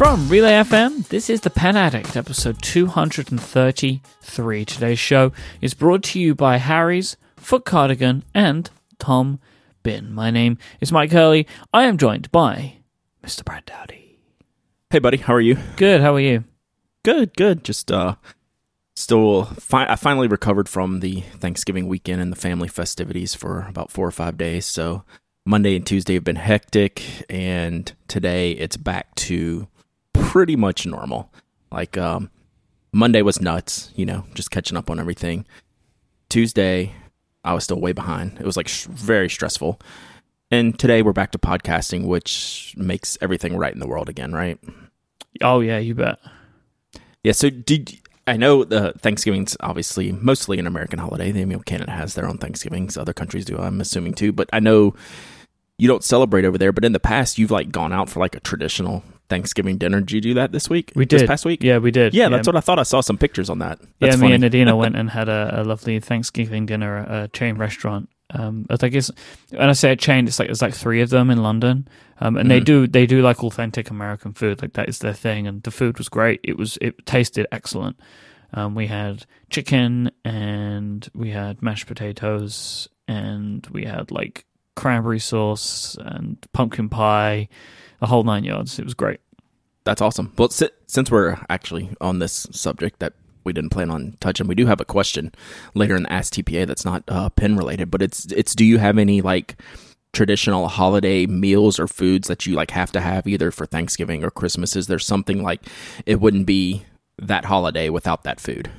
From Relay FM, this is The Pen Addict, episode 233. Today's show is brought to you by Harry's, Foot Cardigan, and Tom Bihn. My name is Mike Hurley. I am joined by Mr. Brad Dowdy. Hey, buddy, how are you? Good, how are you? Good, good. Just uh, still, fi- I finally recovered from the Thanksgiving weekend and the family festivities for about four or five days. So Monday and Tuesday have been hectic, and today it's back to pretty much normal. Like um, Monday was nuts, you know, just catching up on everything. Tuesday, I was still way behind. It was like sh- very stressful. And today we're back to podcasting, which makes everything right in the world again, right? Oh, yeah, you bet. Yeah. So did I know the Thanksgiving's obviously mostly an American holiday. I mean, Canada has their own Thanksgivings. Other countries do, I'm assuming too. But I know you don't celebrate over there. But in the past, you've like gone out for like a traditional Thanksgiving dinner. Did you do that this week? We This did. past week. Yeah, we did. Yeah, that's what I thought. I saw some pictures on that. That's yeah, funny. me and Adina went and had a, a lovely Thanksgiving dinner at a chain restaurant. Um, I think it's when I say a chain, it's like there's like three of them in London, um, and they Mhm. do they do like authentic American food, like that is their thing, and the food was great. It was it tasted excellent. Um, we had chicken and we had mashed potatoes and we had like cranberry sauce and pumpkin pie, the whole nine yards. It was great. That's awesome. Well, si- since we're actually on this subject that we didn't plan on touching, we do have a question later in the Ask TPA that's not uh, pin related, but it's it's do you have any like traditional holiday meals or foods that you like have to have either for Thanksgiving or Christmas? Is there something like it wouldn't be that holiday without that food?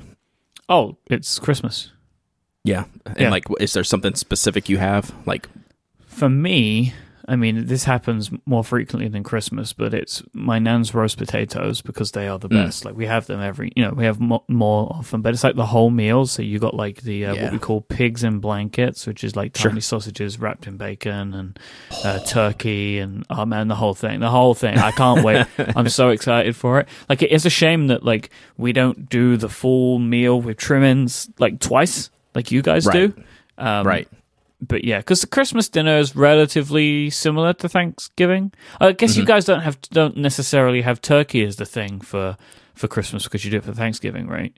Oh, it's Christmas. Yeah, and Yeah. like, is there something specific you have? Like, For me, I mean, this happens more frequently than Christmas, but it's my nan's roast potatoes because they are the Mm. best. Like we have them every, you know, we have mo- more often, but it's like the whole meal. So you got like the uh, Yeah. what we call pigs in blankets, which is like Sure. tiny sausages wrapped in bacon and uh, turkey and oh man, the whole thing, the whole thing. I can't wait. I'm so excited for it. Like it is a shame that like we don't do the full meal with trimmings like twice, like you guys Right. do. Um, right? But yeah, because the Christmas dinner is relatively similar to Thanksgiving. I guess you Mhm. guys don't have don't necessarily have turkey as the thing for for Christmas because you do it for Thanksgiving, right?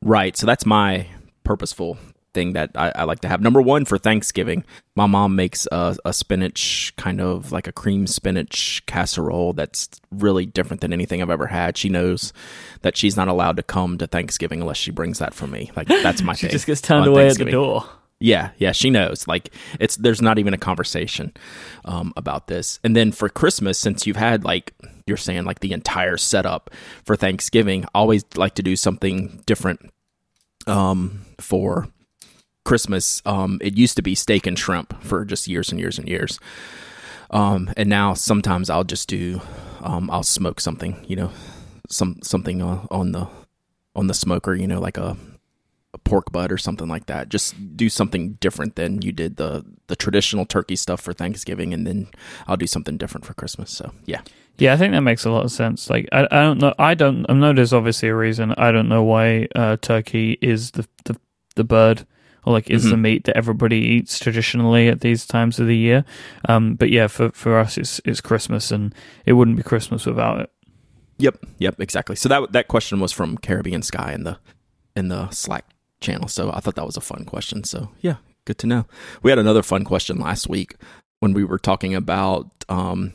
Right. So that's my purposeful thing that I, I like to have. Number one for Thanksgiving, my mom makes a, a spinach kind of like a cream spinach casserole that's really different than anything I've ever had. She knows that she's not allowed to come to Thanksgiving unless she brings that for me. Like that's my She thing. She just gets turned away at the door. Yeah, yeah, she knows. Like it's there's not even a conversation um, about this. And then for Christmas, since you've had like you're saying like the entire setup for Thanksgiving, I always like to do something different um, for Christmas. Um, it used to be steak and shrimp for just years and years and years. Um, and now sometimes I'll just do um, I'll smoke something, you know, some something uh, on the on the smoker, you know, like a a pork butt or something like that. Just do something different than you did the the traditional turkey stuff for Thanksgiving, and then I'll do something different for Christmas. So yeah, Yeah, I think that makes a lot of sense. Like, I, I don't know. I don't. I know there's obviously a reason. I don't know why uh, turkey is the the the bird or like is the Mhm. meat that everybody eats traditionally at these times of the year. Um, but yeah, for for us, it's it's Christmas, and it wouldn't be Christmas without it. yep, yep, exactly. So that that question was from Caribbean Sky in the in the Slack channel. So I thought that was a fun question. So yeah, good to know. We had another fun question last week when we were talking about um,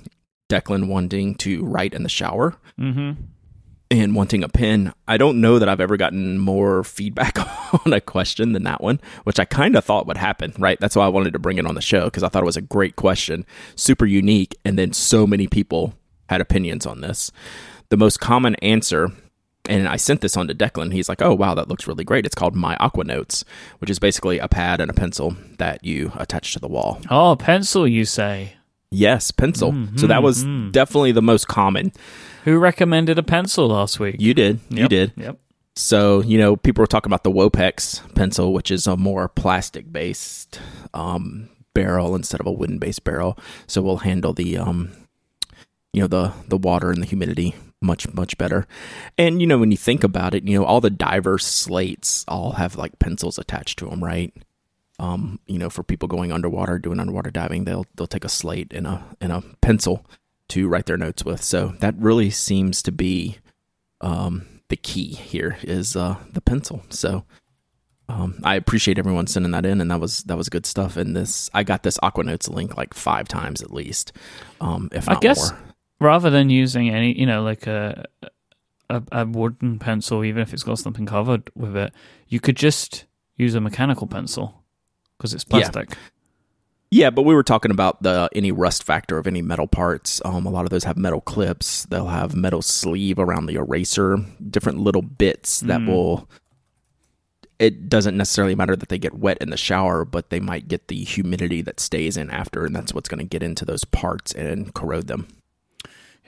Declan wanting to write in the shower. Mm-hmm. and wanting a pen. I don't know that I've ever gotten more feedback on a question than that one, which I kind of thought would happen, right? That's why I wanted to bring it on the show because I thought it was a great question, super unique, and then so many people had opinions on this. The most common answer, and I sent this on to Declan, he's like, oh, wow, that looks really great. It's called My Aqua Notes, which is basically a pad and a pencil that you attach to the wall. Oh, pencil, you say? Yes, pencil. So that was Mhm. definitely the most common. Who recommended a pencil last week? You did. You did. Yep. So, you know, people were talking about the Wopex pencil, which is a more plastic based um, barrel instead of a wooden based barrel. So we'll handle the um, you know, the the water and the humidity much, much better. And, you know, when you think about it, you know, all the diverse slates all have like pencils attached to them, right? Um, you know, for people going underwater, doing underwater diving, they'll they'll take a slate and a and a pencil to write their notes with. So that really seems to be um, the key here is uh, the pencil. So um, I appreciate everyone sending that in, and that was that was good stuff. And this, I got this Aquanotes link like five times at least, um, if not I guess more. Rather than using any, you know, like a, a a wooden pencil, even if it's got something covered with it, you could just use a mechanical pencil because it's Yeah. plastic. Yeah, but we were talking about the any rust factor of any metal parts. Um, a lot of those have metal clips. They'll have metal sleeve around the eraser, different little bits that Mm. will. It doesn't necessarily matter that they get wet in the shower, but they might get the humidity that stays in after, and that's what's going to get into those parts and corrode them.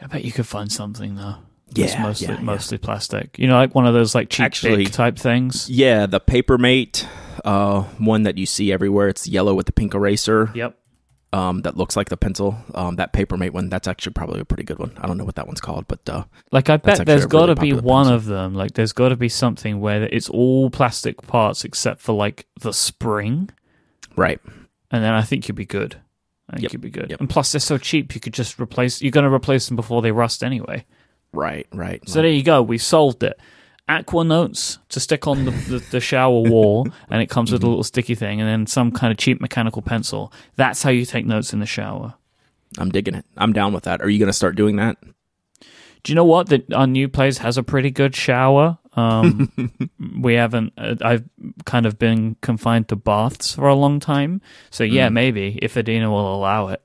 I bet you could find something though. It's Yeah, mostly yeah, yeah. mostly plastic. You know, like one of those like cheap Actually- type things. Yeah, the Papermate, uh, one that you see everywhere. It's yellow with the pink eraser. Yep. Um, that looks like the pencil. Um, that Papermate one, that's actually probably a pretty good one. I don't know what that one's called, but uh, Like I bet there's got really to be one pencil. of them. Like there's got to be something where it's all plastic parts except for like the spring, right. and then I think you'd be good. I think Yep. you'd be good. Yep. And plus, they're so cheap, you could just replace. You're going to replace them before they rust anyway. Right, right. So there you go. We solved it. Aqua notes to stick on the, the, the shower wall, and it comes with a Mm-hmm. little sticky thing, and then some kind of cheap mechanical pencil. That's how you take notes in the shower. I'm digging it. I'm down with that. Are you going to start doing that? Do you know what? That our new place has a pretty good shower. Um, we haven't. Uh, I've kind of been confined to baths for a long time, so yeah, Mm. maybe if Adina will allow it.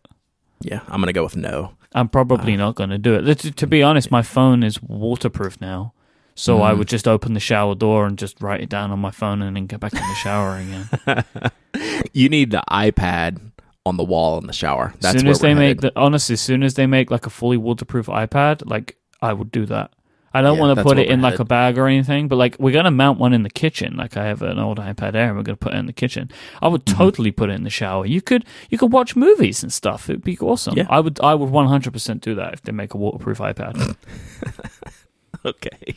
Yeah, I'm going to go with no. I'm probably not going to do it. To, to be honest, my phone is waterproof now, so I Mm. would just open the shower door and just write it down on my phone and then get back in the shower again. You need the iPad on the wall in the shower. That's as soon as they make the honestly, as soon as they make like a fully waterproof iPad, like I would do that. I don't Yeah, want to put it in like a bag or anything, but like we're gonna mount one in the kitchen. Like I have an old iPad Air, and we're gonna put it in the kitchen. I would Mm-hmm. totally put it in the shower. You could you could watch movies and stuff. It'd be awesome. Yeah. I would I would one hundred percent do that if they make a waterproof iPad. okay.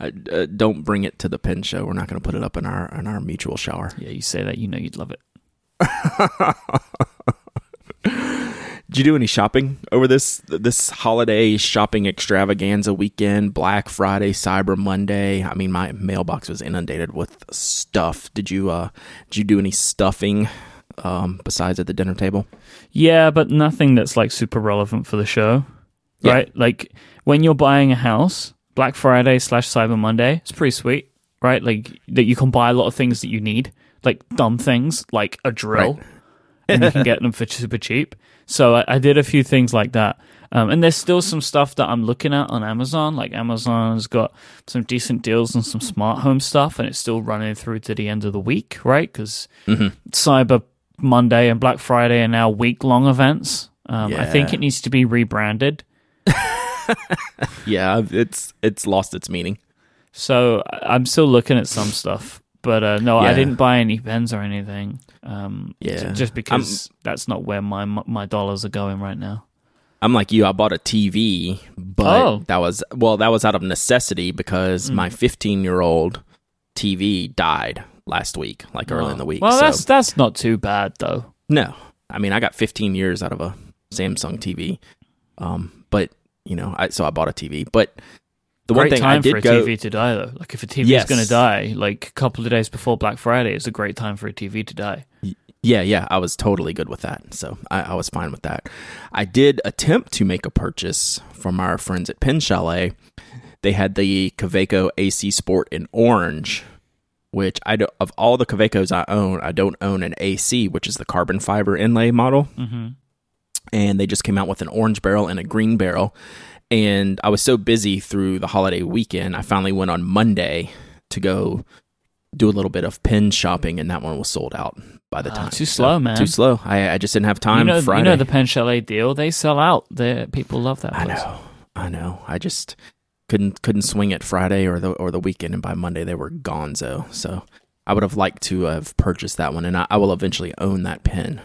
Uh, uh, don't bring it to the pen show. We're not going to put it up in our in our mutual shower. yeah, you say that, you know you'd love it. Did you do any shopping over this this holiday shopping extravaganza weekend? Black Friday, Cyber Monday. I mean, my mailbox was inundated with stuff. Did you uh did you do any stuffing um besides at the dinner table? Yeah, but nothing that's like super relevant for the show, Yeah. right? Like when you're buying a house, Black Friday slash Cyber Monday, it's pretty sweet, right? Like that you can buy a lot of things that you need, like dumb things like a drill, Right. And you can get them for super cheap. So I, I did a few things like that. Um, and there's still some stuff that I'm looking at on Amazon. Like Amazon's got some decent deals on some smart home stuff, and it's still running through to the end of the week, right? Because Mhm. Cyber Monday and Black Friday are now week long events. Um, I think it needs to be rebranded. Yeah, it's it's lost its meaning. So I'm still looking at some stuff, but uh, no, I didn't buy any pens or anything. Um, Yeah. just because that's not where my my dollars are going right now. I'm like you. I bought a TV, but Oh. that was well, that was out of necessity because Mm. my 15 year old TV died last week, like early in the week. Well, so that's that's not too bad though. no, I mean I got 15 years out of a Samsung TV, um, but you know, I so I bought a TV. But the great one thing time I did for a go, TV to die though. Like if a TV is Yes. going to die, like a couple of days before Black Friday is a great time for a TV to die. Yeah, yeah, I was totally good with that. So I, I was fine with that. I did attempt to make a purchase from our friends at Pen Chalet. They had the Kaweco AC Sport in orange, which I do, of all the Kawecos I own, I don't own an AC, which is the carbon fiber inlay model. hmm And they just came out with an orange barrel and a green barrel. And I was so busy through the holiday weekend, I finally went on Monday to go do a little bit of pen shopping, and that one was sold out by the Ah, time. too So, slow, man. Too slow. I, I just didn't have time. You know, Friday. you know the Pen Chalet deal. They sell out. The people love that. I Place. know. I know. I just couldn't couldn't swing it Friday or the or the weekend, and by Monday they were gonzo. So I would have liked to have purchased that one, and I, I will eventually own that pen.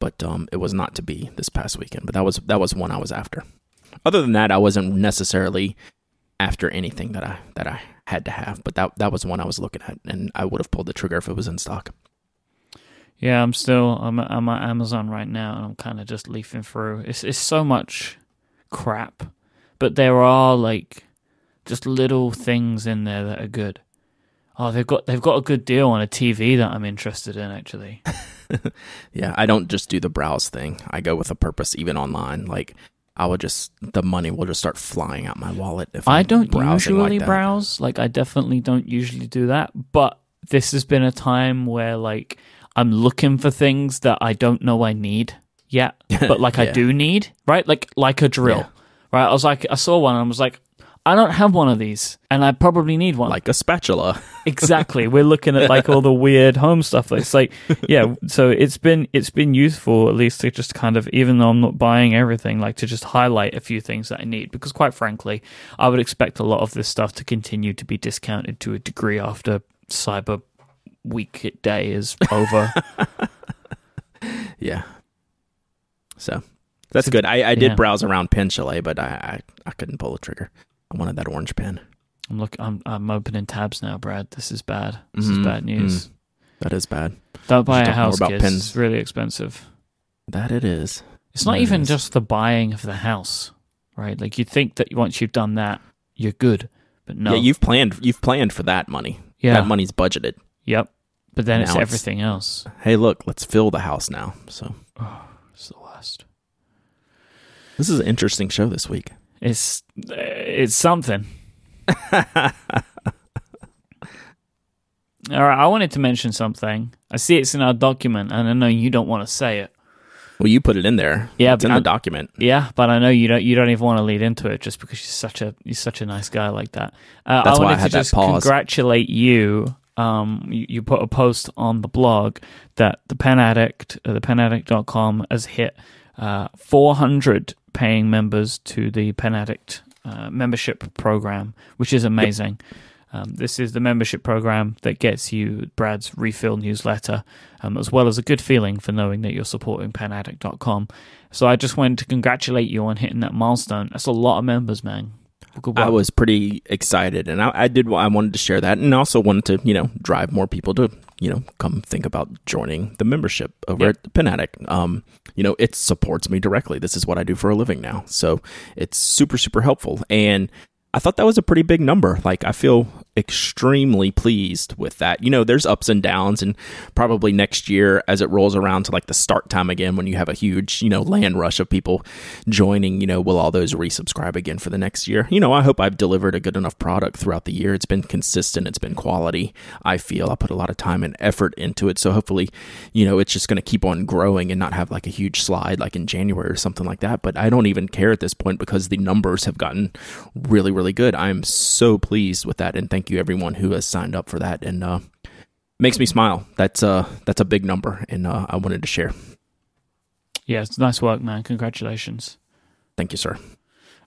But um, it was not to be this past weekend. But that was that was one I was after. Other than that, I wasn't necessarily after anything that I that I had to have. But that that was one I was looking at, and I would have pulled the trigger if it was in stock. Yeah, I'm still I'm I'm at Amazon right now, and I'm kind of just leafing through. It's it's so much crap, but there are like just little things in there that are good. Oh, they've got they've got a good deal on a TV that I'm interested in actually. yeah, I don't just do the browse thing. I go with a purpose even online. Like I will just the money will just start flying out my wallet if I I'm don't usually like browse. Like I definitely don't usually do that, but this has been a time where like I'm looking for things that I don't know I need yet, but like I do need, right? Like like a drill. Yeah. Right? I was like I saw one and I was like I don't have one of these and I probably need one. Like a spatula. exactly we're looking at like all the weird home stuff it's like yeah so it's been it's been useful at least to just kind of even though i'm not buying everything like to just highlight a few things that i need because quite frankly i would expect a lot of this stuff to continue to be discounted to a degree after cyber week day is over Yeah. So that's good. I, I did yeah. browse around Pen Chalet, but I, I I couldn't pull the trigger. I wanted that orange pen. i'm look I'm, I'm opening tabs now brad this is bad this is Mhm, bad news That is bad. don't buy a house about it's really expensive That it is. It's not That even is. just the buying of the house, right? Like you think that once you've done that, you're good, but no. Yeah, you've planned. You've planned for that money. yeah, That money's budgeted. yep. But then it's it's- everything else. Hey, look, let's fill the house now. So Oh, It's the worst. this is an interesting show this week. It's it's something. All right, I wanted to mention something. I see it's in our document, and I know you don't want to say it. Well, you put it in there. Yeah, it's in but the document. Yeah, but I know you don't. You don't even want to lead into it just because you're such a you're such a nice guy like that. Uh, That's I why I wanted had to that just pause. congratulate you. Um, you, you put a post on the blog that the Pen Addict, uh, the penaddict.com has hit uh, 400 paying members to the Pen Addict uh, membership program, which is amazing. Um, this is the membership program that gets you Brad's refill newsletter, um, as well as a good feeling for knowing that you're supporting penaddict.com. So I just wanted to congratulate you on hitting that milestone. That's a lot of members, man. I was pretty excited, and I, I did. I wanted to share that, and also wanted to, you know, drive more people to, you know, come think about joining the membership over Yeah. at Pen Um, you know, it supports me directly. This is what I do for a living now, so it's super, super helpful. And I thought that was a pretty big number. Like, I feel extremely pleased with that. You know, there's ups and downs, and probably next year as it rolls around to like the start time again, when you have a huge, you know, land rush of people joining, you know, will all those resubscribe again for the next year? You know, I hope I've delivered a good enough product throughout the year. It's been consistent, it's been quality. I feel I put a lot of time and effort into it. So hopefully, you know, it's just going to keep on growing and not have like a huge slide like in January or something like that. But I don't even care at this point because the numbers have gotten really, really good. I'm so pleased with that. And thank you everyone who has signed up for that. And, uh, makes me smile. That's uh that's a big number and uh, I wanted to share. yeah, it's nice work, man. Congratulations. Thank you, sir.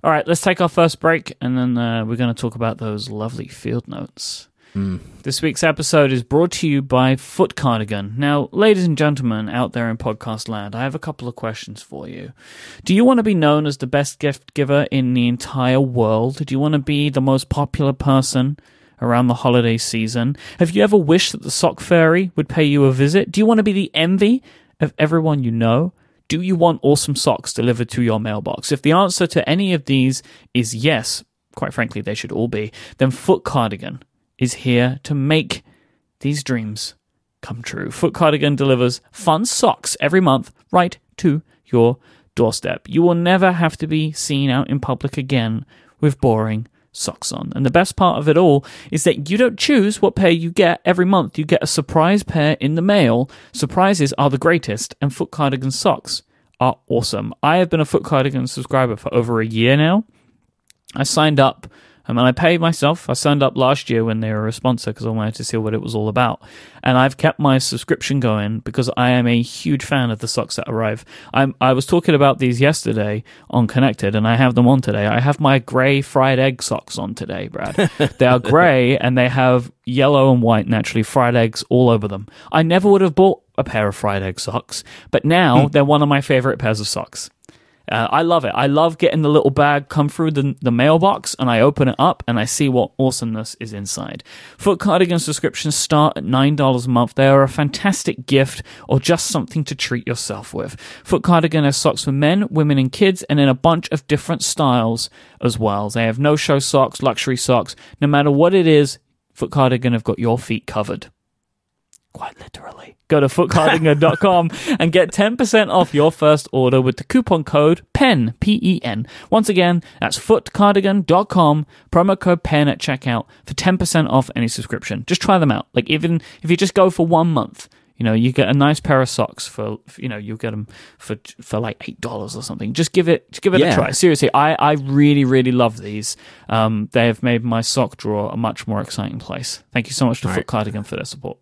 All right, let's take our first break, and then uh, we're going to talk about those lovely field notes. Mm. This week's episode is brought to you by Foot Cardigan. Now, ladies and gentlemen out there in podcast land, I have a couple of questions for you. Do you want to be known as the best gift giver in the entire world? Do you want to be the most popular person around the holiday season? Have you ever wished that the sock fairy would pay you a visit? Do you want to be the envy of everyone you know? Do you want awesome socks delivered to your mailbox? If the answer to any of these is yes, quite frankly, they should all be, then Foot Cardigan is here to make these dreams come true. Foot Cardigan delivers fun socks every month right to your doorstep. You will never have to be seen out in public again with boring socks on. And the best part of it all is that you don't choose what pair you get every month. You get a surprise pair in the mail. Surprises are the greatest, and Foot Cardigan socks are awesome. I have been a Foot Cardigan subscriber for over a year now. I signed up um, and I paid myself. I signed up last year when they were a sponsor because I wanted to see what it was all about. And I've kept my subscription going because I am a huge fan of the socks that arrive. I'm, I was talking about these yesterday on Connected and I have them on today. I have my grey fried egg socks on today, Brad. they are grey and they have yellow and white, naturally fried eggs all over them. I never would have bought a pair of fried egg socks, but now they're one of my favorite pairs of socks. Uh, I love it. I love getting the little bag come through the, the mailbox and I open it up and I see what awesomeness is inside. Foot cardigan subscriptions start at $9 a month. They are a fantastic gift or just something to treat yourself with. Foot cardigan has socks for men, women, and kids and in a bunch of different styles as well. They have no show socks, luxury socks. No matter what it is, Foot Cardigan have got your feet covered. Quite literally. Go to footcardigan.com and get 10% off your first order with the coupon code PEN, P E N. Once again, that's footcardigan.com, promo code PEN at checkout for 10% off any subscription. Just try them out. Like, even if you just go for one month, you know, you get a nice pair of socks for, you know, you get them for for like eight dollars or something. Just give it, just give it Yeah. a try. Seriously, I I really really love these. Um, they have made my sock drawer a much more exciting place. Thank you so much to All Foot right. Cardigan for their support.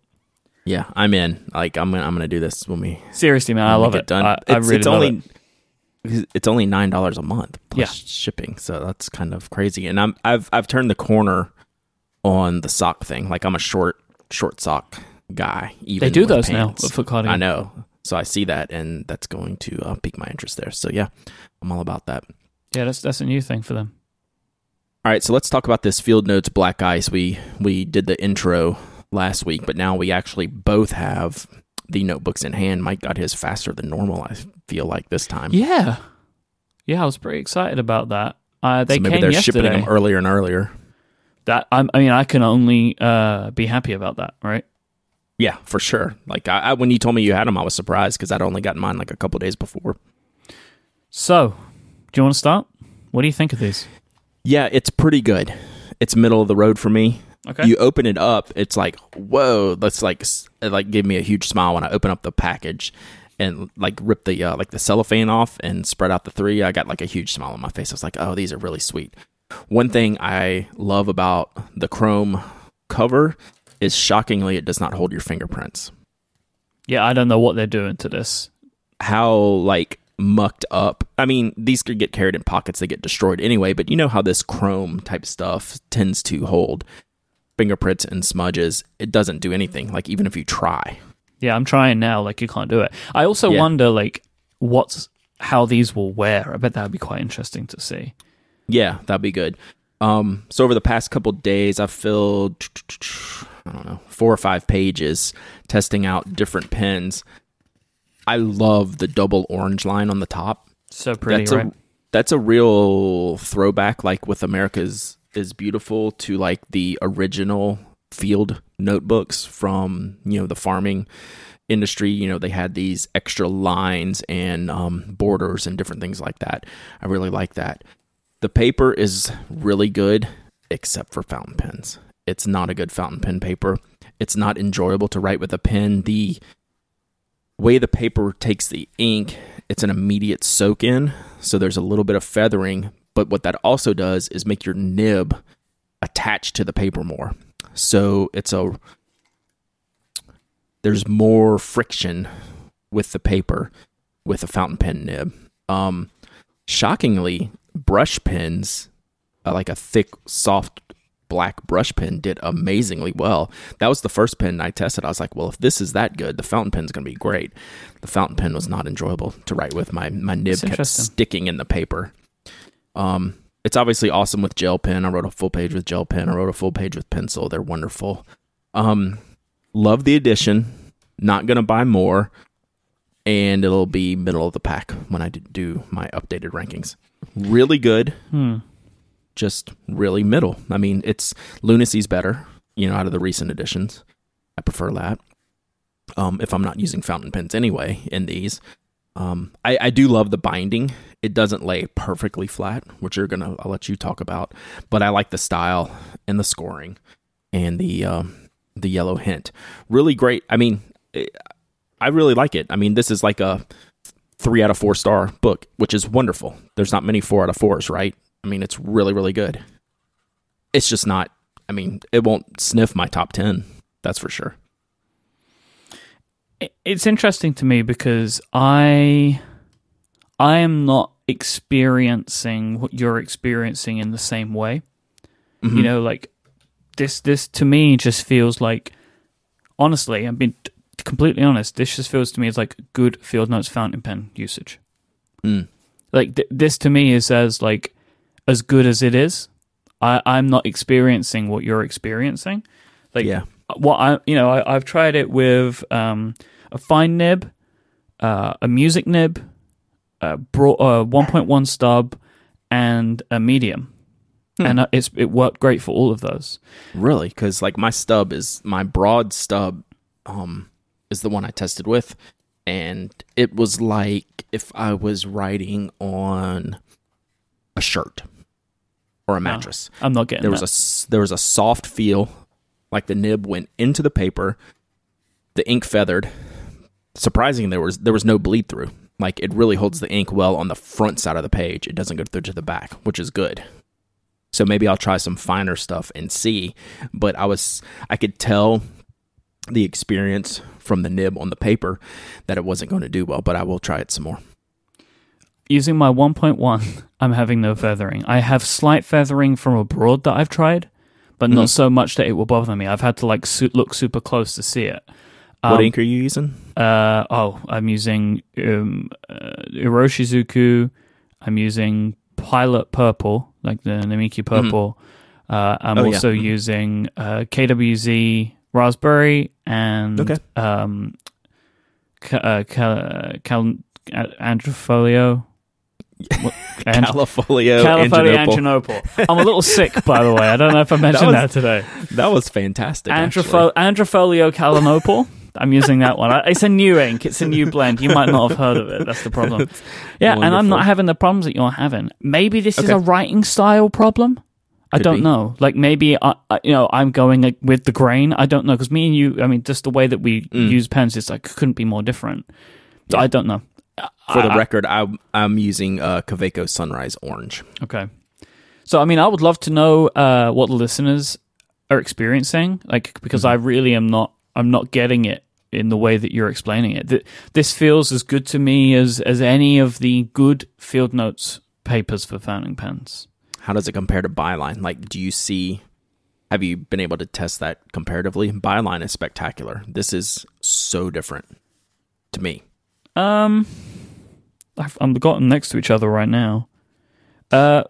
Yeah, I'm in. Like I'm gonna I'm gonna do this when we Seriously, man, I love it. Done. I, I it's, really it's only it. it's only nine dollars a month plus Yeah. shipping, so that's kind of crazy. And I'm I've I've turned the corner on the sock thing. Like I'm a short short sock guy. Even They do those now pants. with Foot Cardigan. I know. So I see that, and that's going to uh, pique my interest there. So yeah, I'm all about that. Yeah, that's that's a new thing for them. All right, so let's talk about this Field Notes Black Ice. We we did the intro last week, but now we actually both have the notebooks in hand. Mike got his faster than normal. I feel like this time. Yeah, yeah, I was pretty excited about that. Uh, they so maybe came they're yesterday. shipping them earlier and earlier. that I'm, I mean, I can only uh, be happy about that, right? Yeah, for sure. Like I, I, when you told me you had them, I was surprised because I'd only gotten mine like a couple days before. So, do you want to start? What do you think of these? Yeah, it's pretty good. It's middle of the road for me. Okay. You open it up, it's like whoa. That's like it like gave me a huge smile when I open up the package and like rip the uh, like the cellophane off and spread out the three. I got like a huge smile on my face. I was like, oh, these are really sweet. One thing I love about the chrome cover is shockingly it does not hold your fingerprints. yeah, I don't know what they're doing to this. how like mucked up. I mean, these could get carried in pockets, they get destroyed anyway, but you know how this chrome type stuff tends to hold fingerprints and smudges. It doesn't do anything, like even if you try. Yeah, I'm trying now. Like you can't do it. I also Yeah. wonder like what's how these will wear. I bet that would be quite interesting to see. Yeah, that'd be good. Um, so over the past couple days, I've filled I don't know four or five pages testing out different pens. I love the double orange line on the top. So pretty, that's right? a that's a real throwback like with america's is beautiful to like the original field notebooks from you know the farming industry. You know they had these extra lines and um, borders and different things like that. I really like that. The paper is really good except for fountain pens. It's not a good fountain pen paper. It's not enjoyable to write with a pen. The way the paper takes the ink, it's an immediate soak in. So there's a little bit of feathering, but what that also does is make your nib attach to the paper more. So it's a there's more friction with the paper with a fountain pen nib. Um, shockingly, brush pens, uh, like a thick, soft black brush pen, did amazingly well. That was the first pen I tested. I was like, well, if this is that good, the fountain pen's going to be great. The fountain pen was not enjoyable to write with. My my nib kept sticking in the paper. Um, it's obviously awesome with gel pen. I wrote a full page with gel pen. I wrote a full page with pencil. They're wonderful. Um, love the edition. Not gonna buy more, and it'll be middle of the pack when I do my updated rankings. Really good, Hmm. just really middle. I mean, it's Lunacy's better, you know, out of the recent editions. I prefer that. Um, if I'm not using fountain pens anyway in these, um, I, I do love the binding. It doesn't lay perfectly flat, which you're gonna I'll let you talk about. But I like the style and the scoring and the um, the yellow hint. Really great. I mean, it, I really like it. I mean, this is like a three out of four star book, which is wonderful. There's not many four out of fours, right? I mean, it's really really good. It's just not. I mean, it won't sniff my top ten. That's for sure. It- It's interesting to me because I I am not experiencing what you're experiencing in the same way. Mhm. You know, like this this to me just feels like honestly, I'm being t- completely honest, this just feels to me as like good field notes fountain pen usage. Mm. Like th- this to me is as like as good as it is. I I'm not experiencing what you're experiencing. Like Yeah. What I you know I, I've tried it with um, a fine nib, uh, a music nib, a broad, uh, 1.1 stub, and a medium, and uh, it's it worked great for all of those. Really? Because like my stub is my broad stub, um, is the one I tested with, and it was like if I was writing on a shirt or a mattress. I'm not getting there was a that. there was a soft feel, like the nib went into the paper, the ink feathered. Surprising, there was there was no bleed through. Like it really holds the ink well on the front side of the page. It doesn't go through to the back, which is good. So maybe I'll try some finer stuff and see. But I was I could tell the experience from the nib on the paper that it wasn't going to do well. But I will try it some more. using my 1.1, I'm having no feathering. I have slight feathering from abroad that I've tried, but not Mhm. so much that it will bother me. I've had to like su- look super close to see it. what Um, ink are you using? Uh, oh, I'm using um, uh, Iroshizuku. I'm using Pilot Purple, like the Namiki Purple. Uh, I'm Mm-hmm. Oh, yeah. also Mhm. using uh, KWZ Raspberry and Okay. um, ca- uh, cal- cal- uh, Androfolio. And- Califolio, Califolio. Angenople. I'm a little sick, by the way. I don't know if I mentioned that, was- today. That was fantastic. Androfo- Androfolio Calinople. I'm using that one. It's a new ink. It's a new blend. You might not have heard of it. That's the problem. Yeah, and I'm not having the problems that you're having. Maybe this is a writing style problem. I Could don't be. know. Like maybe I, I, you know, I'm going like, with the grain. I don't know because me and you. I mean, just the way that we Mm. use pens is like couldn't be more different. So I don't know. For the I- record, I, I'm using uh, Kaweco Sunrise Orange. Okay. So, I mean, I would love to know uh, what the listeners are experiencing, like because Mm-hmm. I really am not. I'm not getting it in the way that you're explaining it. Th- This feels as good to me as as any of the good field notes papers for fountain pens. How does it compare to Byline? Like, do you see? Have you been able to test that comparatively? Byline is spectacular. This is so different to me. Um, I've, I'm gotten next to each other right now. Uh,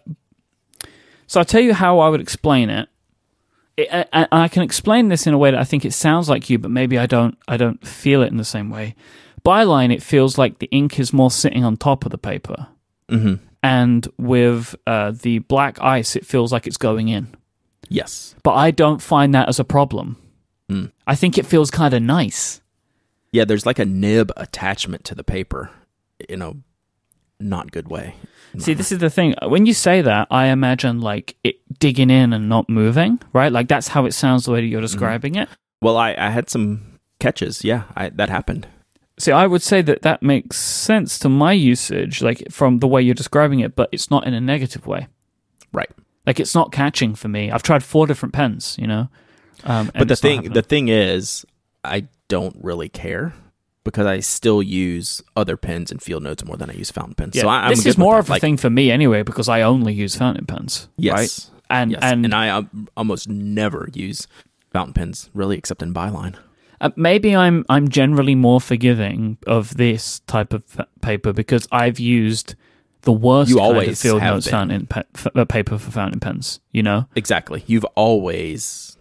so I'll tell you how I would explain it. it I, I- I can explain this in a way that I think it sounds like you, but maybe I don't. I don't feel it in the same way. Byline, it feels like the ink is more sitting on top of the paper, Mm-hmm. and with uh, the black ice, it feels like it's going in. Yes. But I don't find that as a problem. Mm. I think it feels kind of nice. Yeah, there's like a nib attachment to the paper in a not good way. See, this is the thing. When you say that, I imagine like it digging in and not moving, right? Like that's how it sounds the way that you're describing it. Well, I, I had some catches. Yeah, I, that happened. See, I would say that that makes sense to my usage, like from the way you're describing it, but it's not in a negative way. Right. Like it's not catching for me. I've tried four different pens, you know. Um, But the thing the thing is, I don't really care because I still use other pens and field notes more than I use fountain pens. yeah, so I, I'm this is more of a Like, thing for me anyway because I only use fountain pens, Yes. right? And yes. and, and I um, almost never use fountain pens, really, except in Byline. Uh, maybe I'm I'm generally more forgiving of this type of paper because I've used the worst You kind of always field notes been. fountain pe- f- uh, paper for fountain pens. You know, Exactly. You've always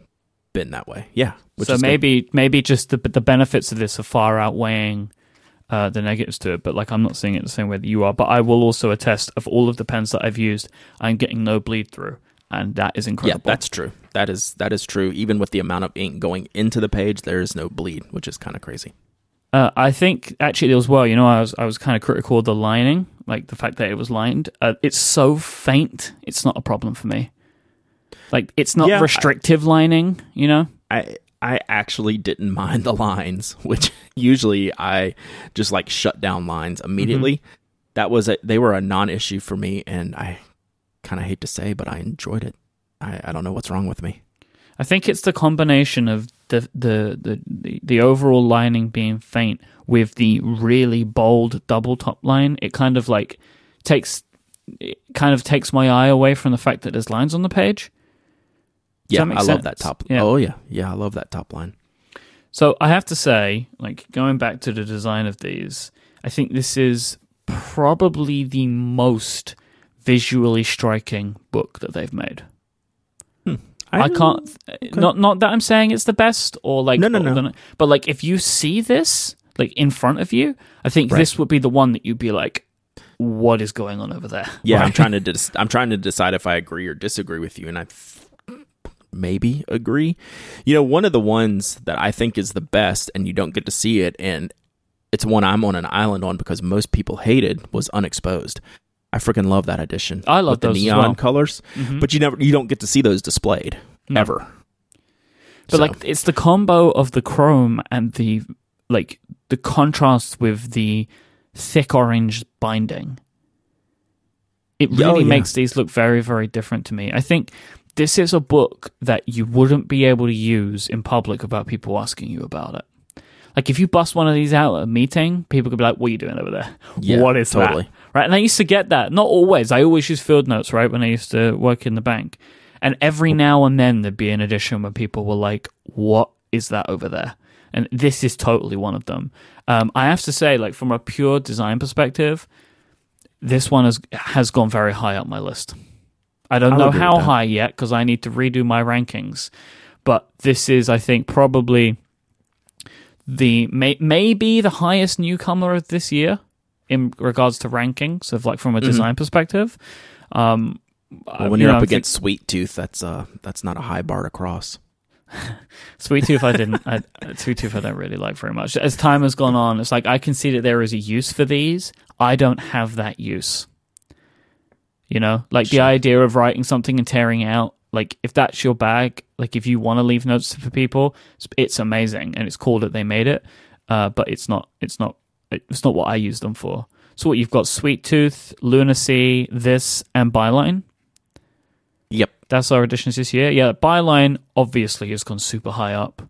been that way. Yeah. So is good. maybe maybe just the the benefits of this are far outweighing uh, the negatives to it. But like I'm not seeing it the same way that you are. But I will also attest of all of the pens that I've used, I'm getting no bleed through, and that is incredible. Yeah, that's true. That is that is true. Even with the amount of ink going into the page, there is no bleed, which is kind of crazy. Uh, I think actually as well. You know, I was I was kind of critical of the lining, like the fact that it was lined. Uh, it's so faint; it's not a problem for me. Like it's not Yeah, I- restrictive lining. You know, I I actually didn't mind the lines, which usually I just like shut down lines immediately. Mm-hmm. That was a, they were a non-issue for me, and I kind of hate to say, but I enjoyed it. I, I don't know what's wrong with me. I think it's the combination of the the the the, the overall lining being faint with the really bold double top line. It kind of like takes it kind of takes my eye away from the fact that there's lines on the page. Yeah, I love that top. Yeah. Oh yeah, yeah, I love that top line. So I have to say, like going back to the design of these, I think this is probably the most visually striking book that they've made. Hmm. I, can't. Not not that I'm saying it's the best or like No, no, no. than- but like if you see this like in front of you, I think Right. this would be the one that you'd be like, "What is going on over there?" Yeah, I'm trying to dis- I'm trying to decide if I agree or disagree with you, and I maybe agree. You know, one of the ones that I think is the best, and you don't get to see it, and it's one I'm on an island on because most people hated was Unexposed. I freaking love that edition. I love the neon well. colors, Mhm. but you never you don't get to see those displayed No. ever. But So, like it's the combo of the chrome and the like the contrast with the thick orange binding. It oh, really yeah. makes these look very very different to me. I think this is a book that you wouldn't be able to use in public about people asking you about it. Like if you bust one of these out at a meeting, people could be like, "What are you doing over there? Yeah, what is totally. that?" Right? And I used to get that. Not always. I always use field notes, right? When I used to work in the bank, and every now and then there'd be an edition where people were like, "What is that over there?" And this is totally one of them. Um, I have to say, like from a pure design perspective, this one has has gone very high up my list. I don't I'll know how high yet because I need to redo my rankings, but this is, I think, probably the may, maybe the highest newcomer of this year in regards to rankings of like from a design perspective. Um, Mm-hmm. Well, when you you're know, up I think- against Sweet Tooth, that's uh that's not a high bar to cross. Sweet Tooth, I didn't. I, Sweet Tooth, I don't really like very much. As time has gone on, it's like I can see that there is a use for these. I don't have that use. You know, like the idea of writing something and tearing out. Like if that's your bag, like if you want to leave notes for people, it's, it's amazing and it's cool that they made it. Uh, but it's not. It's not. It's not what I use them for. So what you've got: Sweet Tooth, Lunacy, this, and Byline. Yep. That's our additions this year. Yeah, Byline obviously has gone super high up.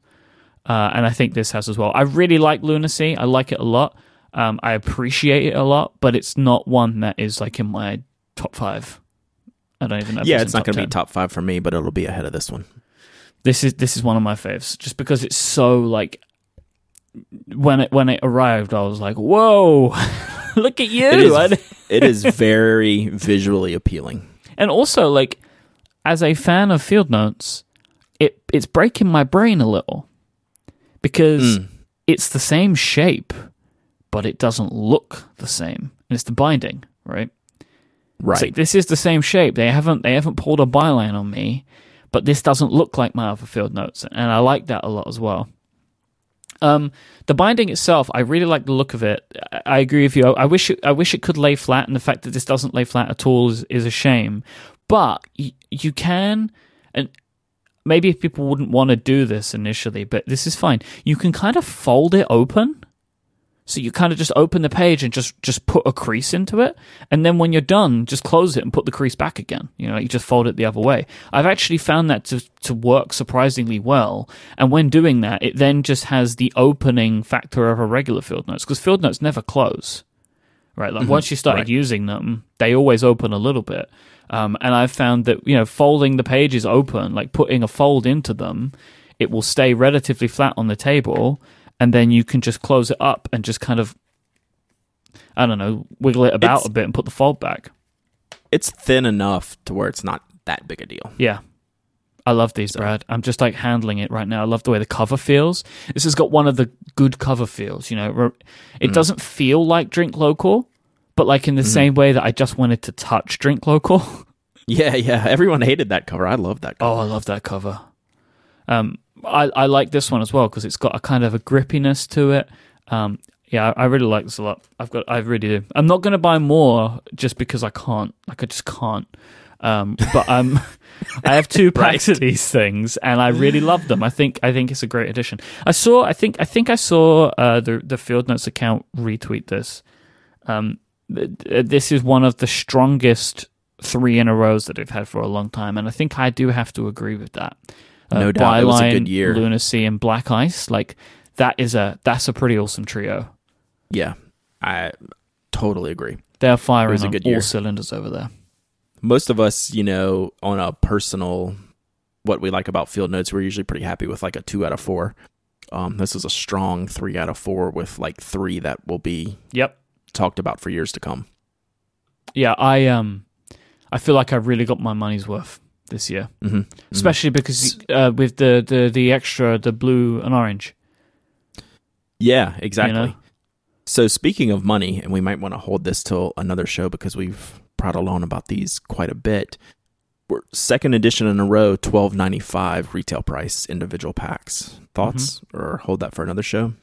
Uh, and I think this has as well. I really like Lunacy. I like it a lot. Um, I appreciate it a lot, but it's not one that is like in my top five. I don't even know. Yeah, it's, it's not going to be top five for me, but it'll be ahead of this one. This is this is one of my faves, just because it's so like when it when it arrived, I was like, "Whoa, look at you!" It is, it is very visually appealing. and also like as a fan of field notes it it's breaking my brain a little because Mm. it's the same shape but it doesn't look the same and it's the binding right Right. Like, this is the same shape they haven't they haven't pulled a byline on me but this doesn't look like my other field notes and i like that a lot as well um, the binding itself, I really like the look of it. I, agree with you. I, I wish it, I wish it could lay flat, and the fact that this doesn't lay flat at all is, is a shame. But y- you can, and maybe people wouldn't want to do this initially, but this is fine. You can kind of fold it open. So you kind of just open the page and just just put a crease into it, and then when you're done, just close it and put the crease back again. You know, you just fold it the other way. I've actually found that to to work surprisingly well, and when doing that, it then just has the opening factor of a regular field notes because field notes never close, right? Like once you started right. using them, they always open a little bit. Um, and I've found that you know folding the pages open, like putting a fold into them, it will stay relatively flat on the table, and then you can just close it up and just kind of, I don't know, wiggle it about It's- a bit and put the fold back. it's thin enough to where it's not that big a deal. Yeah. I love these, Brad. I'm just like handling it right now. I love the way the cover feels. This has got one of the good cover feels, you know. It doesn't feel like Drink Local, but like in the same way that I just wanted to touch Drink Local. Yeah, yeah. Everyone hated that cover. I love that cover. Oh, I love that cover. Um, I I like this one as well because it's got a kind of a grippiness to it. Um, yeah, I I really like this a lot. I've got, I really do. I'm not going to buy more just because I can't. Like, I just can't. Um, but um, I have two packs of these things, and I really love them. I think, I think it's a great addition. I saw, I think, I think I saw uh, the the Field Notes account retweet this. Um, th- th- this is one of the strongest three in a rows that they've had for a long time, and I think I do have to agree with that. Uh, No doubt. It was a good year. Lunacy, and Black Ice, like that is a that's a pretty awesome trio. Yeah, I totally agree. They're firing on all cylinders over there. Most of us, you know, on a personal, what we like about field notes, we're usually pretty happy with like a two out of four. Um, this is a strong three out of four with like three that will be Yep, talked about for years to come. Yeah, I um, I feel like I really got my money's worth this year, Mm-hmm. especially because uh, with the, the the extra, the blue and orange. Yeah, exactly. You know? So speaking of money, and we might want to hold this till another show because we've prattled on about these quite a bit. We're second edition in a row, twelve ninety five retail price individual packs. Thoughts or hold that for another show?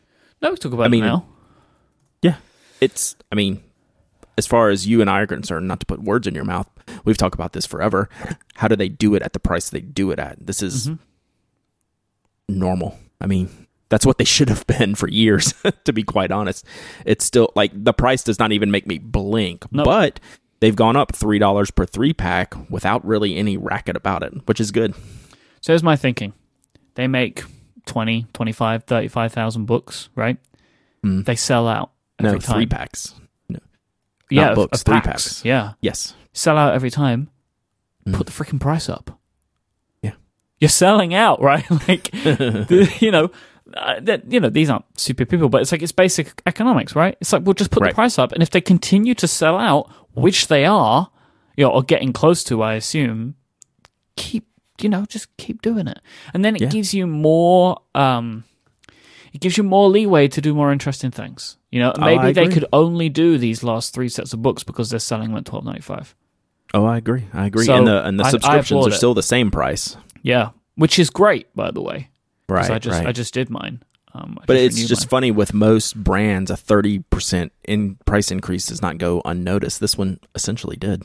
No, we talk about I mean, it now. It's I mean, as far as you and I are concerned, not to put words in your mouth, we've talked about this forever. How do they do it at the price they do it at? This is Mhm. normal. I mean, that's what they should have been for years, to be quite honest. It's still like the price does not even make me blink, No. but they've gone up $3 per three pack without really any racket about it, which is good. So here's my thinking: they make 20, 25, 35,000 books, right? Mm. They sell out No, every three packs. Yeah, of- books, of three packs. packs. Yeah, Yes. sell out every time. Mm. Put the freaking price up. Yeah. you're selling out, right? like, the, you know. Uh, that you know these aren't stupid people, but it's like it's basic economics, right? It's like we'll just put Right. the price up, and if they continue to sell out, which they are, you know, or getting close to, I assume, keep you know just keep doing it, and then it Yeah. gives you more. um it gives you more leeway to do more interesting things. You know, Oh, maybe I they could only do these last three sets of books because they're selling them at twelve ninety five. Oh, I agree. I agree. So, and the and the I- I subscriptions applaud are it. still the same price. Yeah, which is great, by the way. Right. I just right. I just did mine. Um, but it's just mine. funny with most brands, a thirty percent in price increase does not go unnoticed. This one essentially did.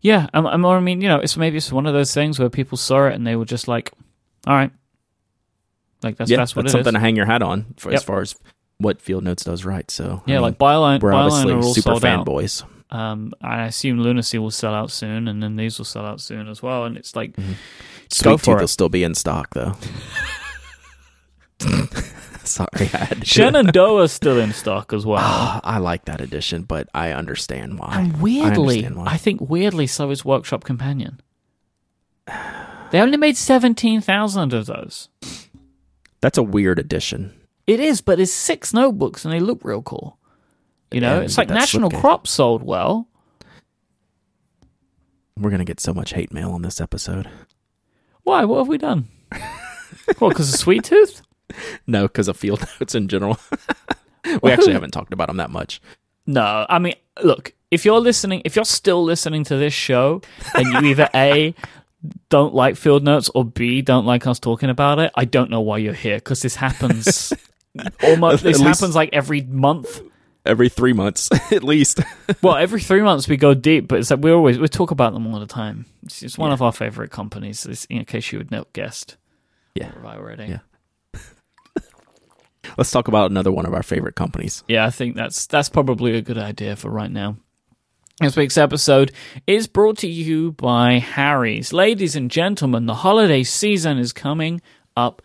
yeah. I'm, I'm, I mean, you know, it's maybe it's one of those things where people saw it and they were just like, "All right, like that's yeah, that's what that's it something is." to hang your hat on for as far as what Field Notes does right. So I Yeah, mean, like Byline, we're Byline obviously are all super fanboys. Um, I assume Lunacy will sell out soon, and then these will sell out soon as well. And it's like, Mhm. just go for it. will still be in stock though. Sorry, I had to do. Shenandoah's still in stock as well. Ah, I like that edition, but I understand why. And weirdly, understand why. I, think weirdly so is Workshop Companion. They only made seventeen thousand of those. That's a weird edition. It is, but it's six notebooks and they look real cool. You know, Yeah, it's like National. Crop sold well. We're gonna get so much hate mail on this episode. Why? What have we done? well, Because of Sweet Tooth? No, because of Field Notes in general. we Well, actually who- haven't talked about them that much. No, I mean, look, if you're listening, if you're still listening to this show, and you either a don't like field notes or b don't like us talking about it, I don't know why you're here because this happens almost. This least- happens like every month. Every three months, at least. Well, every three months we go deep, but it's like we always we talk about them all the time. It's, it's one Yeah. of our favorite companies. In case you had not guessed, Yeah. Have I already? Yeah. Let's talk about another one of our favorite companies. Yeah, I think that's that's probably a good idea for right now. This week's episode is brought to you by Harry's. Ladies and gentlemen, the holiday season is coming up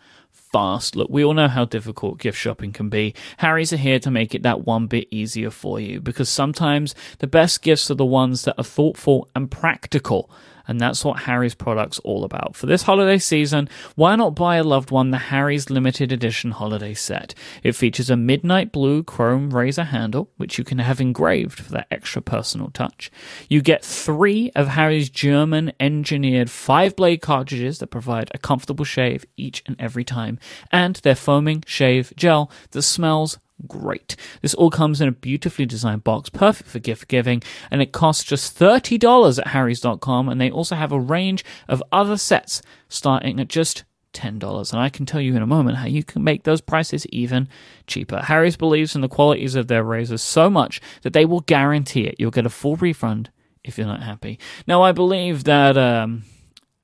fast. Look, we all know how difficult gift shopping can be. Harry's are here to make it that one bit easier for you because sometimes the best gifts are the ones that are thoughtful and practical. And that's what Harry's product's all about. For this holiday season, why not buy a loved one the Harry's limited edition holiday set? It features a midnight blue chrome razor handle, which you can have engraved for that extra personal touch. You get three of Harry's German engineered five blade cartridges that provide a comfortable shave each and every time, and their foaming shave gel that smells great. This all comes in a beautifully designed box, perfect for gift giving, and it costs just $30 at harrys.com. And they also have a range of other sets starting at just $10. And I can tell you in a moment how you can make those prices even cheaper. Harry's believes in the qualities of their razors so much that they will guarantee it. You'll get a full refund if you're not happy. Now, I believe that um,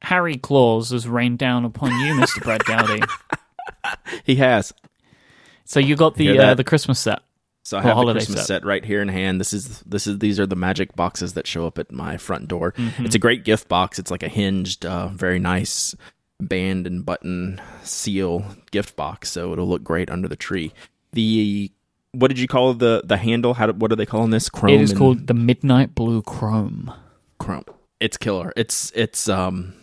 Harry Claus has rained down upon you, Mr. Brad Dowdy. He has. So you got the uh, the Christmas set. So I have the Christmas set. set. right here in hand. This is this is these are the magic boxes that show up at my front door. Mm-hmm. It's a great gift box. It's like a hinged, uh, very nice band and button seal gift box. So it'll look great under the tree. The what did you call the the handle? How do, what are they calling this? Chrome. It is and called the Midnight Blue Chrome. Chrome. It's killer. It's it's um.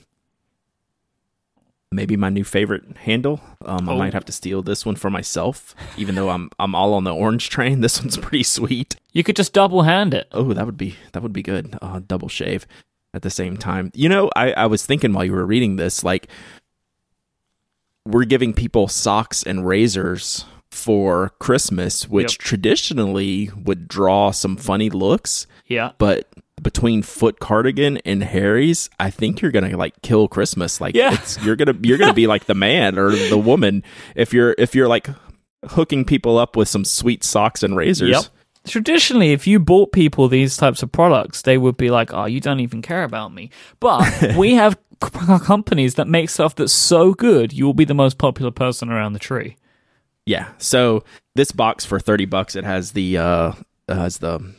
Maybe my new favorite handle. Um, I Oh. might have to steal this one for myself, even though I'm I'm all on the orange train. This one's pretty sweet. You could just double hand it. Oh, that would be that would be good. Uh, double shave at the same time. You know, I, I was thinking while you were reading this, like we're giving people socks and razors for Christmas, which Yep. traditionally would draw some funny looks, Yeah. but between Foot Cardigan and Harry's, I think you're gonna like kill Christmas. Like Yeah. it's you're gonna you're gonna be like the man or the woman if you're if you're like hooking people up with some sweet socks and razors. Yep. Traditionally, if you bought people these types of products, they would be like, "Oh, you don't even care about me." But we have companies that make stuff that's so good, you will be the most popular person around the tree. Yeah. So this box for thirty bucks, it has the uh has the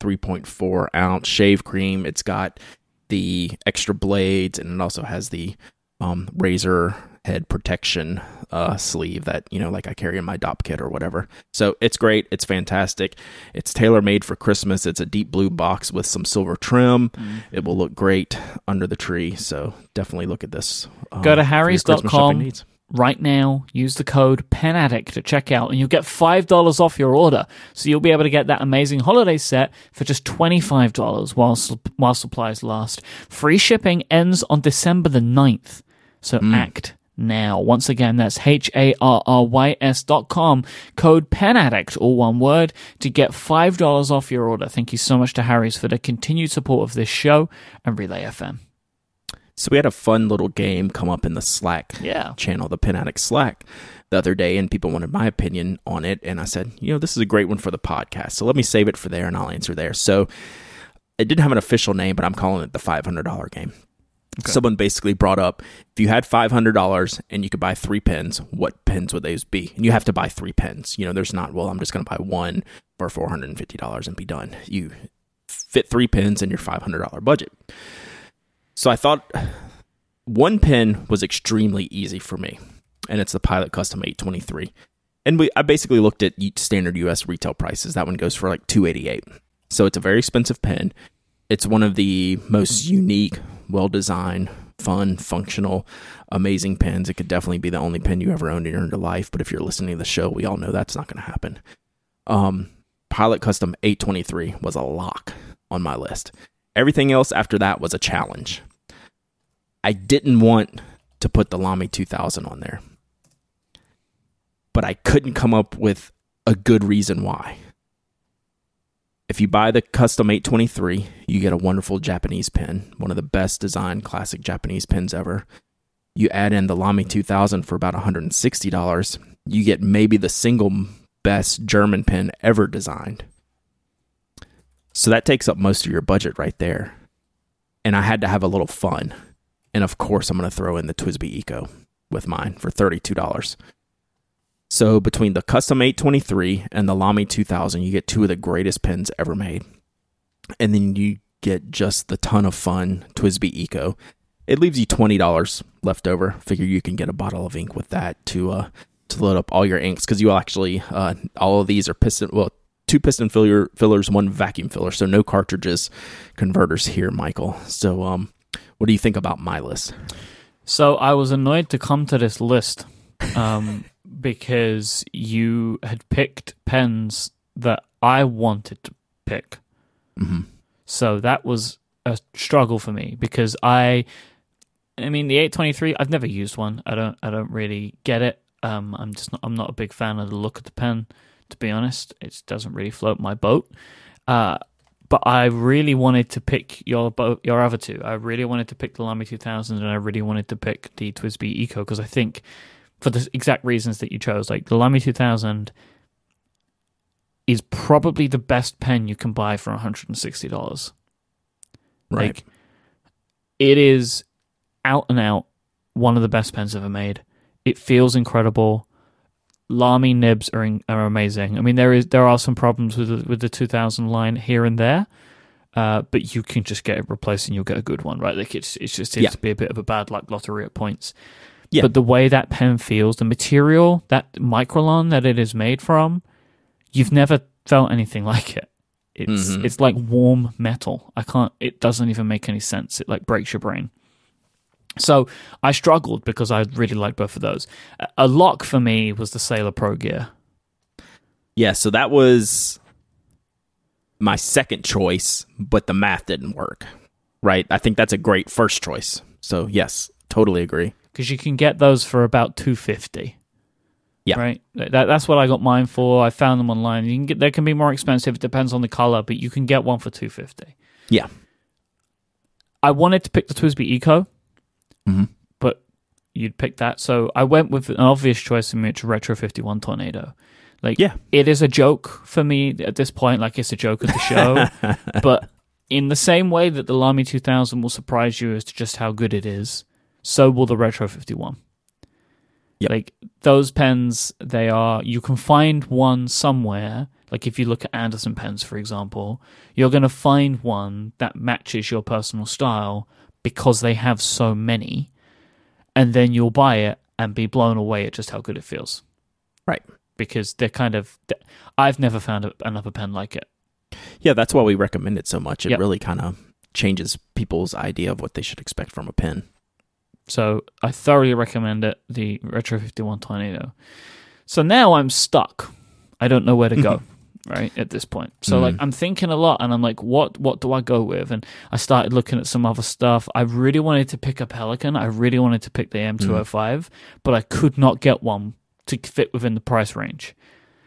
three point four ounce shave cream. It's got the extra blades, and it also has the um razor head protection uh sleeve that you know like I carry in my dop kit or whatever. So it's great. It's fantastic. It's tailor made for Christmas. It's a deep blue box with some silver trim. It will look great under the tree. So definitely look at this. um, Go to for your Christmas shopping harrys.com. right now. Use the code PENADDICT to check out, and you'll get $5 off your order. So you'll be able to get that amazing holiday set for just $25 while, while supplies last. Free shipping ends on December the 9th. So hmm. act now. Once again, that's H-A-R-R-Y-S dot com, code PENADDICT, all one word, to get $5 off your order. Thank you so much to Harry's for the continued support of this show and Relay FM. So we had a fun little game come up in the Slack Yeah. channel, the Pen Addict Slack, the other day, and people wanted my opinion on it. And I said, you know, this is a great one for the podcast. So let me save it for there and I'll answer there. So it didn't have an official name, but I'm calling it the $500 game. Someone basically brought up if you had $500 and you could buy three pins, what pins would those be? And you have to buy three pins. You know, there's not, well, I'm just going to buy one for $450 and be done. You fit three pins in your $500 budget. So I thought one pin was extremely easy for me, and it's the Pilot Custom 823. And we I basically looked at standard US retail prices. That one goes for like 288. So it's a very expensive pen. It's one of the most unique, well-designed, fun, functional, amazing pens. It could definitely be the only pen you ever owned in your entire life, but if you're listening to the show, we all know that's not going to happen. Um Pilot Custom 823 was a lock on my list. Everything else after that was a challenge. I didn't want to put the Lamy 2000 on there, but I couldn't come up with a good reason why. If you buy the custom 823, you get a wonderful Japanese pen, one of the best designed classic Japanese pens ever. You add in the Lamy 2000 for about $160, you get maybe the single best German pen ever designed. So that takes up most of your budget right there. And I had to have a little fun. And of course, I'm going to throw in the TWSBI Eco with mine for $32. So between the Custom 823 and the Lamy 2000, you get two of the greatest pens ever made. And then you get just the ton of fun TWSBI Eco. It leaves you $20 left over. Figure you can get a bottle of ink with that to uh to load up all your inks because you actually uh all of these are piston well two piston filler fillers, one vacuum filler, so no cartridges converters here, Michael. So um what do you think about my list? So I was annoyed to come to this list um, because you had picked pens that I wanted to pick. Mhm. So that was a struggle for me because I, I mean, the 823. I've never used one. I don't. I don't really get it. Um, I'm just not. I'm not a big fan of the look of the pen. To be honest, it doesn't really float my boat. Uh, but I really wanted to pick your your other two. I really wanted to pick the Lamy 2000, and I really wanted to pick the TWSBI Eco because I think, for the exact reasons that you chose, like the Lamy 2000 is probably the best pen you can buy for 160 dollars. Right. Like, it is out and out one of the best pens ever made. It feels incredible. Lamy nibs are in, are amazing. I mean, there is there are some problems with the, with the 2000 line here and there, uh, but you can just get it replaced and you'll get a good one, right? Like it's it's just seems Yeah. to be a bit of a bad luck lottery at points. Yeah. But the way that pen feels, the material, that Makrolon that it is made from, you've never felt anything like it. It's Mhm. it's like warm metal. I can't. It doesn't even make any sense. It like breaks your brain. So I struggled because I really liked both of those. A- lock for me was the Sailor Pro Gear. Yeah, so that was my second choice, but the math didn't work. Right? I think that's a great first choice. So, yes, totally agree. because you can get those for about two fifty. Yeah. right. That, that's what I got mine for. I found them online. You can get they can be more expensive. It depends on the color, but you can get one for two fifty. Yeah. I wanted to pick the TWSBI Eco, Mhm. but you'd pick that, so I went with an obvious choice in which Retro Fifty One Tornado. Like, Yeah. it is a joke for me at this point. Like, it's a joke of the show, but in the same way that the Lamy 2000 will surprise you as to just how good it is, so will the Retro 51. Yep. Like those pens, they are. You can find one somewhere. Like if you look at Anderson pens, for example, you're going to find one that matches your personal style because they have so many, and then you'll buy it and be blown away at just how good it feels. Right. Because they're kind of. I've never found a- another pen like it. Yeah, that's why we recommend it so much. It Yep. really kind of changes people's idea of what they should expect from a pen. So I thoroughly recommend it, the Retro 51 Tornado. So now I'm stuck. I don't know where to go, right, at this point. So like Mhm. I'm thinking a lot and I'm like, what what do I go with? And I started looking at some other stuff. I really wanted to pick a Pelikan. I really wanted to pick the M205, but I could not get one to fit within the price range.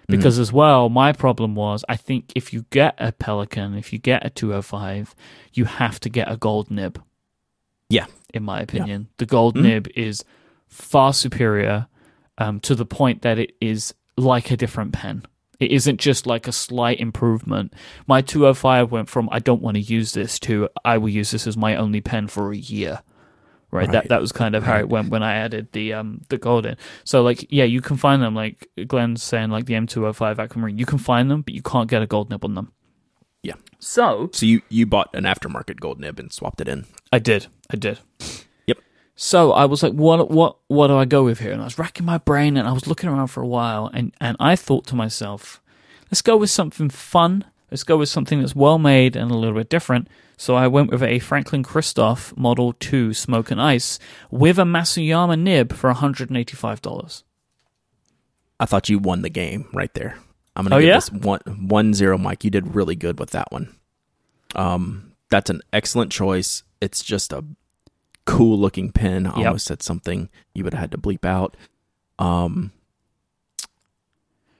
Because as well, my problem was I think if you get a Pelikan, if you get a 205, you have to get a gold nib Yeah. in my opinion. The gold Mhm. nib is far superior um, to the point that it is like a different pen. It isn't just like a slight improvement. My 205 went from I don't want to use this to I will use this as my only pen for a year. Right? That Right. that was kind of how it went when I added the um the gold in. So like yeah, you can find them like Glenn's saying like the M205 Aquamarine. You can find them, but you can't get a gold nib on them. Yeah. So So you you bought an aftermarket gold nib and swapped it in. I did. I did. So I was like, what, what, what do I go with here? And I was racking my brain, and I was looking around for a while, and and I thought to myself, let's go with something fun. Let's go with something that's well made and a little bit different. So I went with a Franklin Christoph Model Two Smoke and Ice with a Masuyama nib for one hundred and eighty-five dollars. I thought you won the game right there. I'm gonna Oh, give yeah? this one one zero, Mike. You did really good with that one. Um, that's an excellent choice. It's just a cool looking pen. I Yep. almost said something you would have had to bleep out. Um,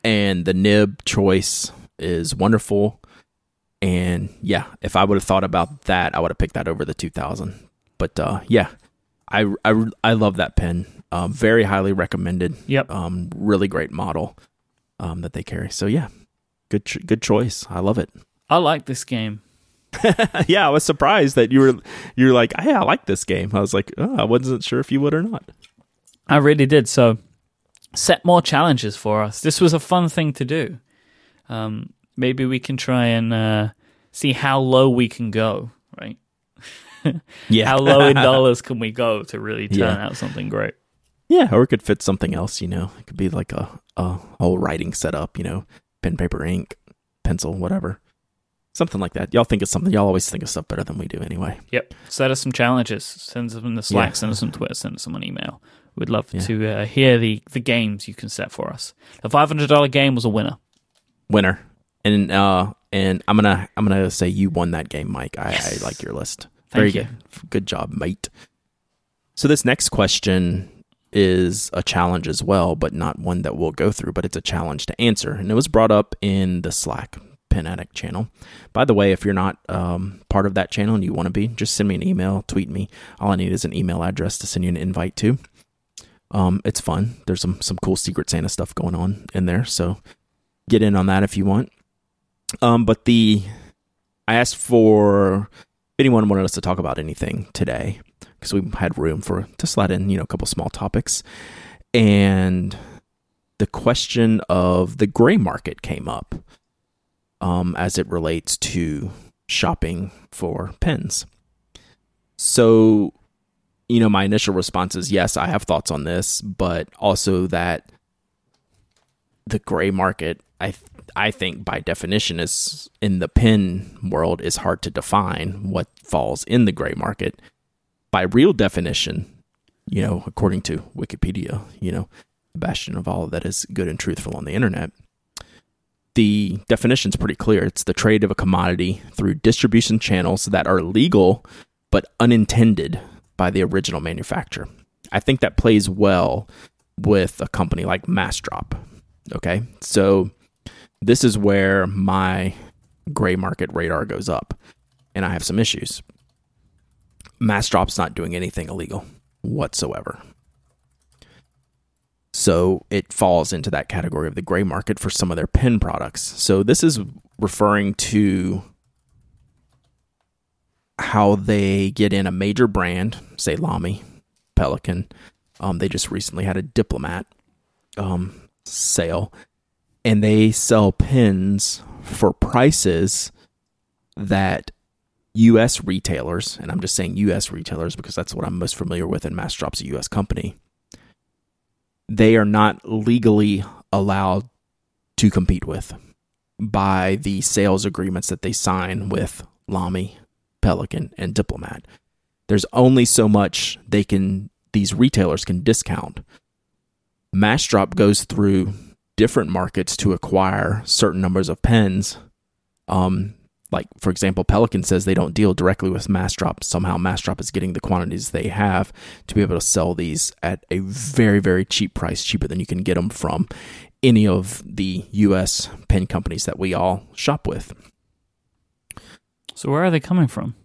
and the nib choice is wonderful. And yeah, if I would have thought about that, I would have picked that over the 2000. But uh, yeah, I, I, I love that pen. Um, very highly recommended Yep. um, really great model um, that they carry. So yeah, good good choice. I love it. I like this game. yeah, I was surprised that you were you're like, hey, I like this game. I was like, oh, I wasn't sure if you would or not. I really did. So set more challenges for us. This was a fun thing to do. Um, maybe we can try and uh, see how low we can go. Right? Yeah, How low in dollars can we go to really turn Yeah. out something great? yeah, or it could fit something else. You know, it could be like a a whole writing setup. You know, pen, paper, ink, pencil, whatever. Something like that. Y'all think of something. Y'all always think of stuff better than we do, anyway. Yep. Set us some challenges. Send us in the Slack. Yeah. Send us some Twitter. Send us some an email. We'd love Yeah. to uh, hear the the games you can set for us. The five hundred dollar game was a winner. Winner, and uh, and I'm gonna I'm gonna say you won that game, Mike. I, Yes. I like your list. Thank Very you. good. Good job, mate. So this next question is a challenge as well, but not one that we'll go through, but it's a challenge to answer. And it was brought up in the Slack Pen Addict channel. By the way, if you're not um, part of that channel and you want to be, just send me an email, tweet me. All I need is an email address to send you an invite to. Um, it's fun. There's some some cool Secret Santa stuff going on in there, so get in on that if you want. Um, but the I asked for if anyone wanted us to talk about anything today because we had room for to slide in, you know, a couple small topics, and the question of the gray market came up um, as it relates to shopping for pens. So, you know, my initial response is yes, I have thoughts on this, but also that the gray market, I I think by definition is in the pen world is hard to define what falls in the gray market. By real definition, you know, according to Wikipedia, you know, bastion of all that is good and truthful on the internet. The definition is pretty clear. It's the trade of a commodity through distribution channels that are legal but unintended by the original manufacturer. I think that plays well with a company like Massdrop. Okay. So this is where my gray market radar goes up, and I have some issues. Massdrop's not doing anything illegal whatsoever. So it falls into that category of the gray market for some of their pen products. So this is referring to how they get in a major brand, say Lamy, Pelikan. Um, they just recently had a Diplomat um, sale, and they sell pens for prices that U.S. retailers, and I'm just saying U.S. retailers because that's what I'm most familiar with, and Massdrop's a U.S. company. They are not legally allowed to compete with by the sales agreements that they sign with Lamy, Pelikan, and Diplomat. There's only so much they can these retailers can discount. Massdrop goes through different markets to acquire certain numbers of pens. Um, like for example, pelikan says they don't deal directly with Massdrop. Somehow Massdrop is getting the quantities they have to be able to sell these at a very very cheap price, cheaper than you can get them from any of the U.S. pen companies that we all shop with. So where are they coming from?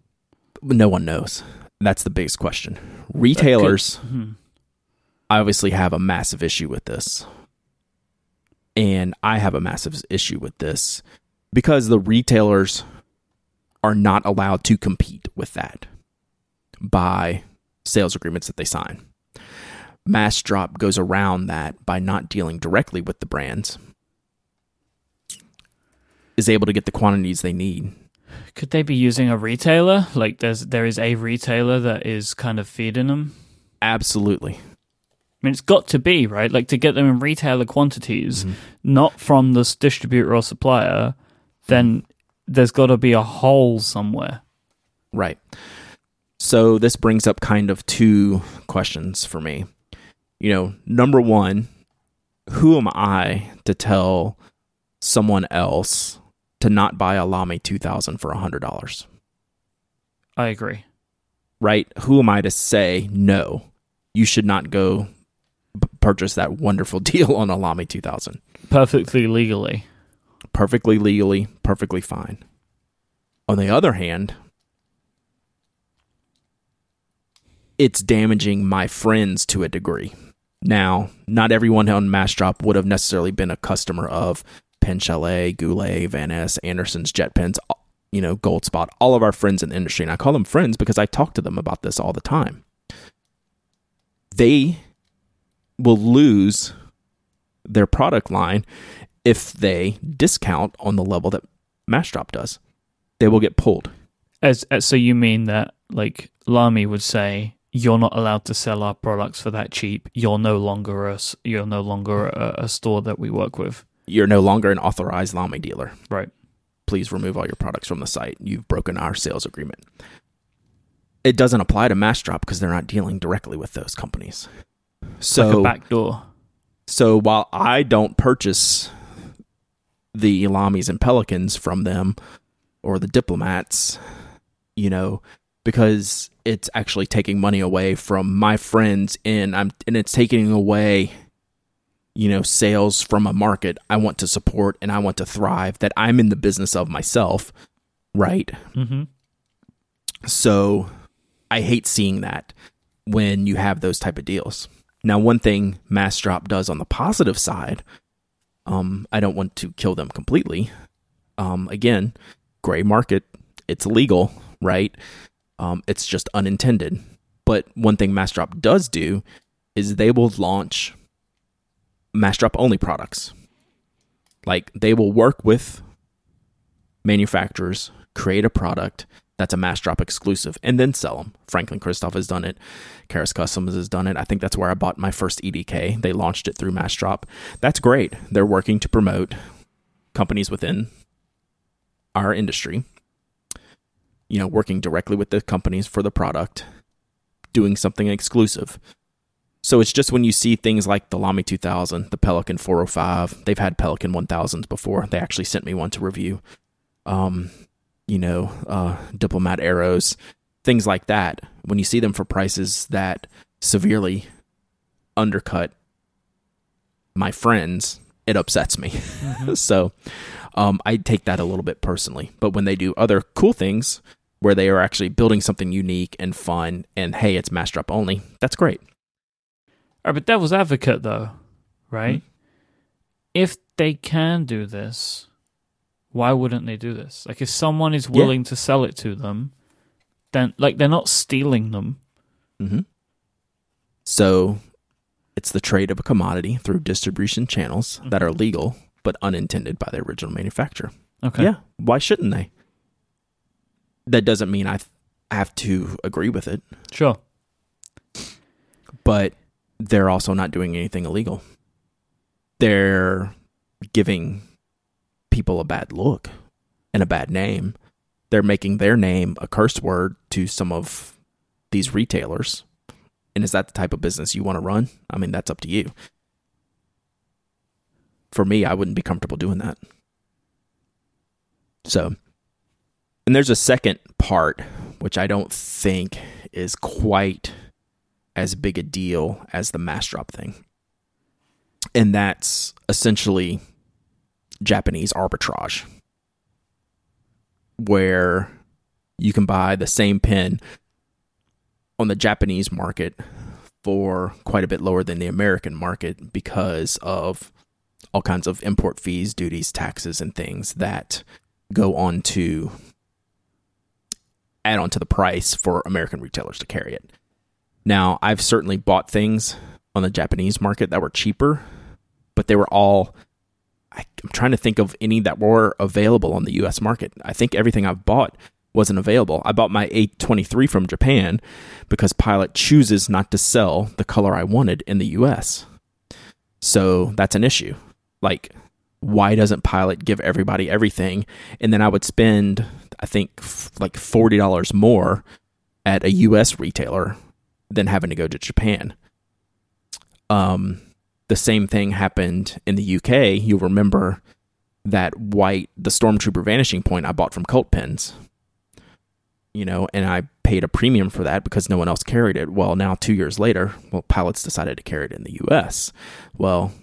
No one knows. That's the biggest question. Retailers Could- hmm. obviously have a massive issue with this. And I have a massive issue with this because the retailers are not allowed to compete with that by sales agreements that they sign. Mass Drop goes around that by not dealing directly with the brands, is able to get the quantities they need. Could they be using a retailer? Like there's there is a retailer that is kind of feeding them. Absolutely. I mean, it's got to be right, like to get them in retailer quantities, Mhm. not from the s- distributor or supplier. Then there's got to be a hole somewhere. Right. So this brings up kind of two questions for me. You know, number one, who am I to tell someone else to not buy a Lamy 2000 for $100? I agree. Right? Who am I to say, no, you should not go purchase that wonderful deal on a Lamy 2000? Perfectly legally. Perfectly legally, perfectly fine. On the other hand, it's damaging my friends to a degree. Now, not everyone on Massdrop would have necessarily been a customer of Pen Chalet, Goulet, Van Ness, Anderson's Jet Pens, you know, Gold Spot, all of our friends in the industry. And I call them friends because I talk to them about this all the time. They will lose their product line if they discount on the level that Massdrop does. They will get pulled. As, as so you mean that like Lamy would say you're not allowed to sell our products for that cheap. You're no longer a you're no longer a, a store that we work with. You're no longer an authorized Lamy dealer. Right. Please remove all your products from the site. You've broken our sales agreement. It doesn't apply to Massdrop because they're not dealing directly with those companies. So like a back door. So while I don't purchase the Lamys and Pelikans from them or the diplomats, you know, because it's actually taking money away from my friends and I'm and it's taking away you know sales from a market I want to support and I want to thrive that I'm in the business of myself, right? Mm-hmm. So I hate seeing that when you have those type of deals. Now, one thing Massdrop does on the positive side, um, I don't want to kill them completely. Um, again, gray market, it's legal, right? Um, it's just unintended. But one thing Massdrop does do is they will launch Massdrop only products. Like they will work with manufacturers, create a product that's a mass drop exclusive, and then sell them. Franklin Christoph has done it. Karas Kustoms has done it. I think that's where I bought my first EDK. They launched it through mass drop. That's great. They're working to promote companies within our industry. You know, working directly with the companies for the product, doing something exclusive. So it's just when you see things like the Lamy 2000, the Pelikan 405, they've had Pelikan 1000s before. They actually sent me one to review. Um, you know, uh, diplomat arrows, things like that. When you see them for prices that severely undercut my friends, it upsets me. Mm-hmm. so um, I take that a little bit personally. But when they do other cool things where they are actually building something unique and fun, and hey, it's mass drop only, that's great. All right, but devil's advocate though, right? Mm-hmm. If they can do this, why wouldn't they do this? Like, if someone is willing yeah. to sell it to them, then like they're not stealing them. Mm-hmm. So it's the trade of a commodity through distribution channels that are legal but unintended by the original manufacturer. Okay. Yeah. Why shouldn't they? That doesn't mean I have to agree with it. Sure. But they're also not doing anything illegal. They're giving people a bad look and a bad name. They're making their name a curse word to some of these retailers and is that the type of business you want to run? I mean, that's up to you. For me, I wouldn't be comfortable doing that. So, and there's a second part, which I don't think is quite as big a deal as the mass drop thing. And that's essentially Japanese arbitrage, where you can buy the same pen on the Japanese market for quite a bit lower than the American market because of all kinds of import fees, duties, taxes, and things that go on to add on to the price for American retailers to carry it. Now, I've certainly bought things on the Japanese market that were cheaper, but they were all. I'm trying to think of any that were available on the US market. I think everything I've bought wasn't available. I bought my 823 from Japan because Pilot chooses not to sell the color I wanted in the US. So that's an issue. Like, why doesn't Pilot give everybody everything? And then I would spend, I think, like $40 more at a US retailer than having to go to Japan. Um, the same thing happened in the UK. You'll remember that white, the Stormtrooper Vanishing Point I bought from Cult Pens you know, and I paid a premium for that because no one else carried it. Well, now two years later, well, pilots decided to carry it in the U.S. Well,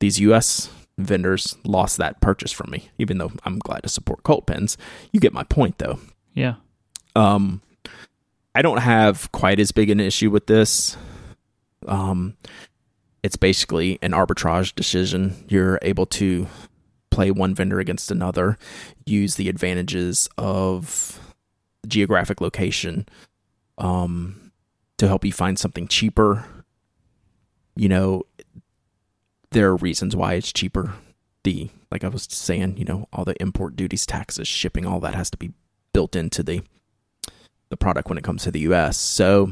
these U.S. vendors lost that purchase from me, even though I'm glad to support Cult pens. You get my point, though. Yeah. Um, I don't have quite as big an issue with this. Um, it's basically an arbitrage decision. You're able to play one vendor against another, use the advantages of geographic location um, to help you find something cheaper. You know, there are reasons why it's cheaper. The like I was saying, you know, all the import duties, taxes, shipping, all that has to be built into the the product when it comes to the US. So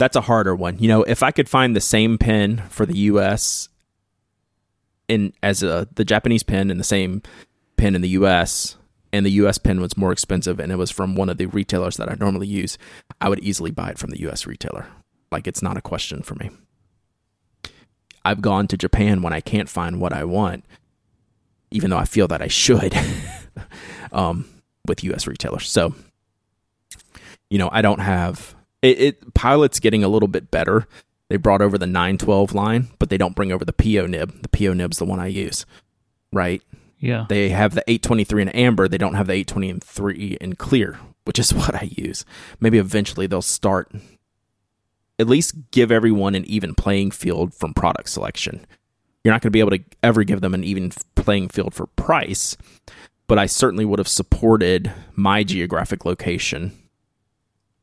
that's a harder one. You know, if I could find the same pen for the US in as a the Japanese pen and the same pen in the US and the US pen was more expensive and it was from one of the retailers that I normally use, I would easily buy it from the US retailer. Like it's not a question for me. I've gone to Japan when I can't find what I want, even though I feel that I should um, with US retailers. So, you know, I don't have it, it. Pilot's getting a little bit better. They brought over the 912 line, but they don't bring over the PO nib. The PO nib's the one I use, right? Yeah. They have the 823 in amber. They don't have the 823 in clear, which is what I use. Maybe eventually they'll start, at least give everyone an even playing field from product selection. You're not going to be able to ever give them an even playing field for price, but I certainly would have supported my geographic location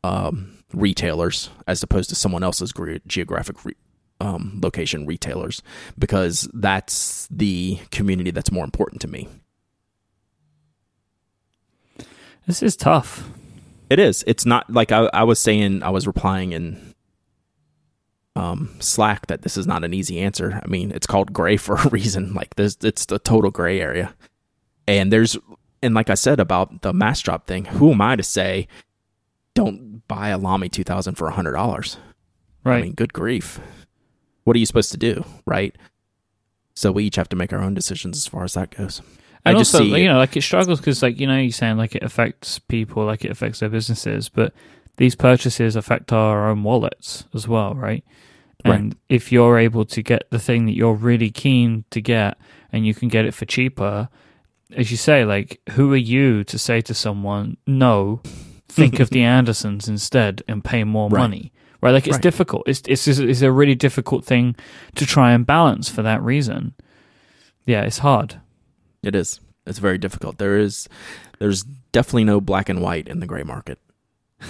um, retailers as opposed to someone else's geographic re- um, location retailers because that's the community that's more important to me. This is tough. It is. It's not like I, I was saying. I was replying in um, Slack that this is not an easy answer. I mean, it's called gray for a reason. Like this, it's the total gray area. And there's, and like I said about the mass drop thing, who am I to say don't buy a Lamy 2000 for a hundred dollars? Right. I mean, good grief. What are you supposed to do, right? So we each have to make our own decisions as far as that goes. And I just also, see you know, like it struggles because, like, you know, you're saying like it affects people, like it affects their businesses, but these purchases affect our own wallets as well, right? Right. And if you're able to get the thing that you're really keen to get and you can get it for cheaper, as you say, like, who are you to say to someone, no, think of the Andersons instead and pay more Right. money? Right? Like, it's Right. difficult. It's, it's, it's a really difficult thing to try and balance for that reason. Yeah, it's hard. It is. It's very difficult. There is there's definitely no black and white in the gray market.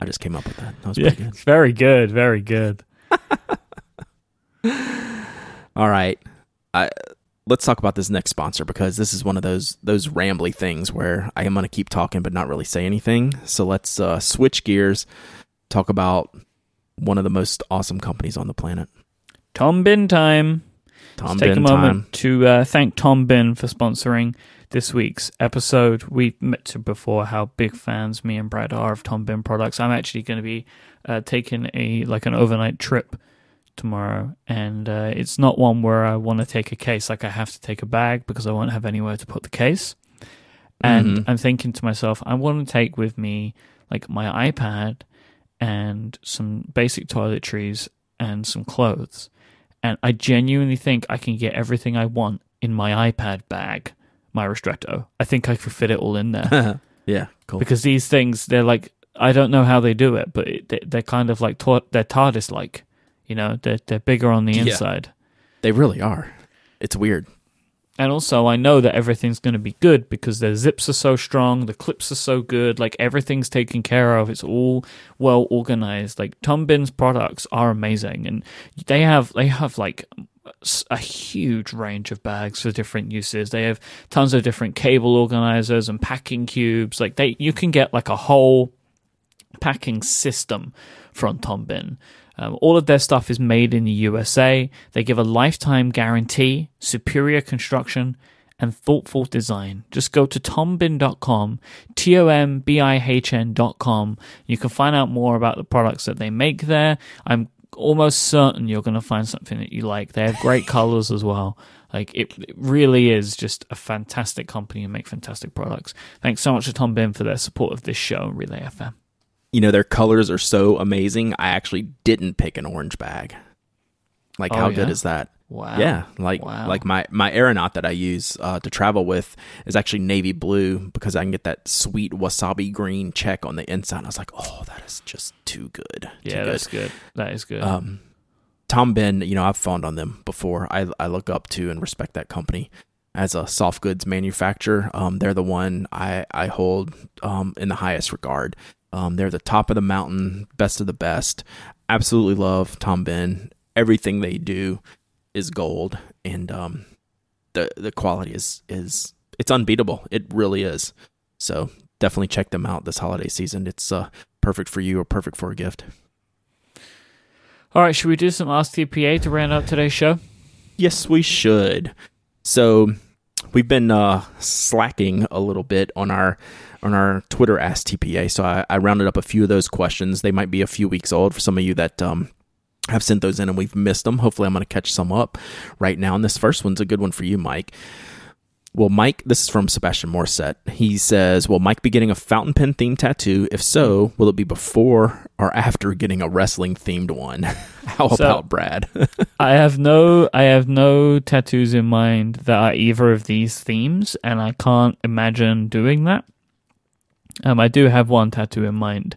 I just came up with that. That was Yeah, pretty good. very good, very good. All right. I let's talk about this next sponsor because this is one of those those rambly things where I am going to keep talking but not really say anything. So let's uh, switch gears, talk about one of the most awesome companies on the planet. Tom Bihn time. Tom Let's take Bihn a moment time. to uh, thank Tom Bihn for sponsoring this week's episode. We've met to before how big fans me and Brad are of Tom Bihn products. I'm actually going to be uh, taking a like an overnight trip tomorrow, and uh, it's not one where I want to take a case. Like I have to take a bag because I won't have anywhere to put the case. And Mhm. I'm thinking to myself, I want to take with me like my iPad and some basic toiletries and some clothes. And I genuinely think I can get everything I want in my iPad bag, my Ristretto. I think I could fit it all in there yeah, cool. because these things, they're like, I don't know how they do it, but it, they're kind of like, they're TARDIS like. You know, they're, they're bigger on the Yeah. inside. They really are. It's weird. And also, I know that everything's going to be good because their zips are so strong, the clips are so good, like everything's taken care of. It's all well organized. Like Tom Bihn's products are amazing, and they have they have like a huge range of bags for different uses. They have tons of different cable organizers and packing cubes. Like they, you can get like a whole packing system from Tom Bihn. Um, all of their stuff is made in the USA. They give a lifetime guarantee, superior construction, and thoughtful design. Just go to tombihn.com, T O M B I H N.com. You can find out more about the products that they make there. I'm almost certain you're going to find something that you like. They have great colors as well. Like it, it really is just a fantastic company and make fantastic products. Thanks so much to Tom Bihn for their support of this show, and Relay FM. You know, their colors are so amazing. I actually didn't pick an orange bag. Like, Oh, how good is that? Wow. Yeah, like Wow. like my my aeronaut that I use uh, to travel with is actually navy blue because I can get that sweet wasabi green check on the inside. I was like, oh, that is just too good. too Yeah, good. that's good. That is good. Um, Tom Bihn, you know, I've fawned on them before. I I look up to and respect that company as a soft goods manufacturer. Um, they're the one I I hold um in the highest regard. Um, they're the top of the mountain, best of the best. Absolutely love Tom Bihn. Everything they do is gold, and um, the the quality is is it's unbeatable. It really is. So definitely check them out this holiday season. It's uh perfect for you or perfect for a gift. All right, should we do some Ask TPA to round out today's show? Yes, we should. So we've been uh, slacking a little bit on our on our Twitter Ask TPA. So I, I rounded up a few of those questions. They might be a few weeks old for some of you that um, have sent those in and we've missed them. Hopefully, I'm going to catch some up right now. And this first one's a good one for you, Mike. Will Mike, this is from Sebastian Morset. He says, Will Mike be getting a fountain pen themed tattoo? If so, will it be before or after getting a wrestling themed one? How So- about Brad? I have no I have no tattoos in mind that are either of these themes, and I can't imagine doing that. Um, I do have one tattoo in mind,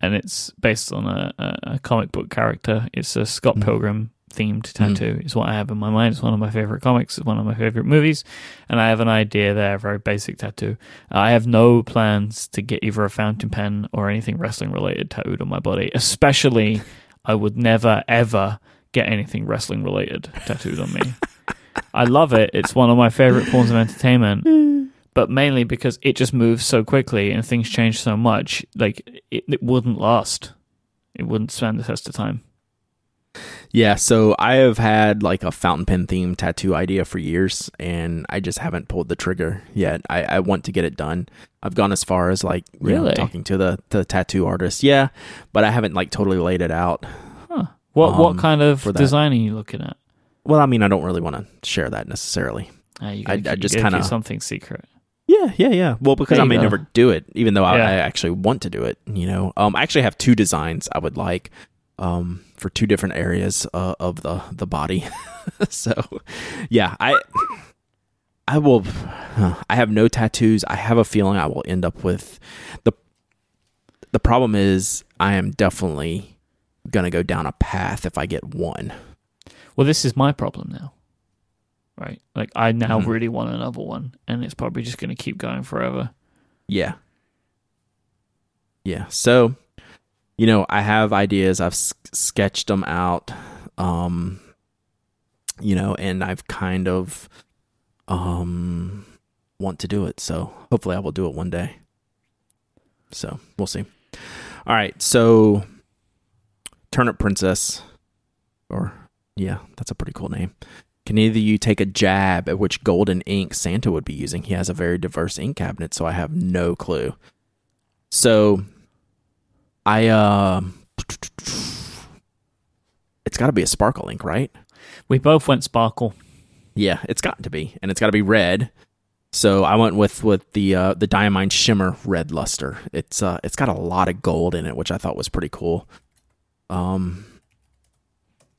and it's based on a, a, comic book character. It's a Scott Mhm. Pilgrim themed hmm. tattoo. Is what I have in my mind. It's one of my favorite comics. It's one of my favorite movies, and I have an idea there. A very basic tattoo. I have no plans to get either a fountain pen or anything wrestling related tattooed on my body. Especially, I would never ever get anything wrestling related tattooed on me. I love it. It's one of my favorite forms of entertainment, but mainly because it just moves so quickly and things change so much. Like it, it wouldn't last. It wouldn't stand the test of time. Yeah, so I have had like a fountain pen theme tattoo idea for years, and I just haven't pulled the trigger yet. I, I want to get it done. I've gone as far as like you know, Really? talking to the the tattoo artist. Yeah, but I haven't like totally laid it out. Huh. What what Um, kind of design are you looking at? Well, I mean, I don't really want to share that necessarily. Uh, you I- I just gotta kinda- something secret. Yeah, yeah, yeah. Well, because I may go. never do it, even though I, Yeah. I actually want to do it. You know, um, I actually have two designs I would like, um, for two different areas uh, of the the body. so, yeah, I, I will. I have no tattoos. I have a feeling I will end up with the. The problem is, I am definitely gonna go down a path if I get one. Well, this is my problem now. Right? Like I now Mhm. really want another one, and it's probably just going to keep going forever. Yeah. Yeah. So, you know, I have ideas. I've s- sketched them out. Um, you know, and I've kind of um want to do it. So, hopefully I will do it one day. So, we'll see. All right. So, Turnip Princess or yeah, that's a pretty cool name. Can either of you take a jab at which golden ink Santa would be using? He has a very diverse ink cabinet, so I have no clue. So I uh it's got to be a sparkle ink, right? We both went sparkle. Yeah, it's got to be, and it's got to be red. So I went with with the uh, the Diamine Shimmer Red Luster. It's uh it's got a lot of gold in it, which I thought was pretty cool. Um,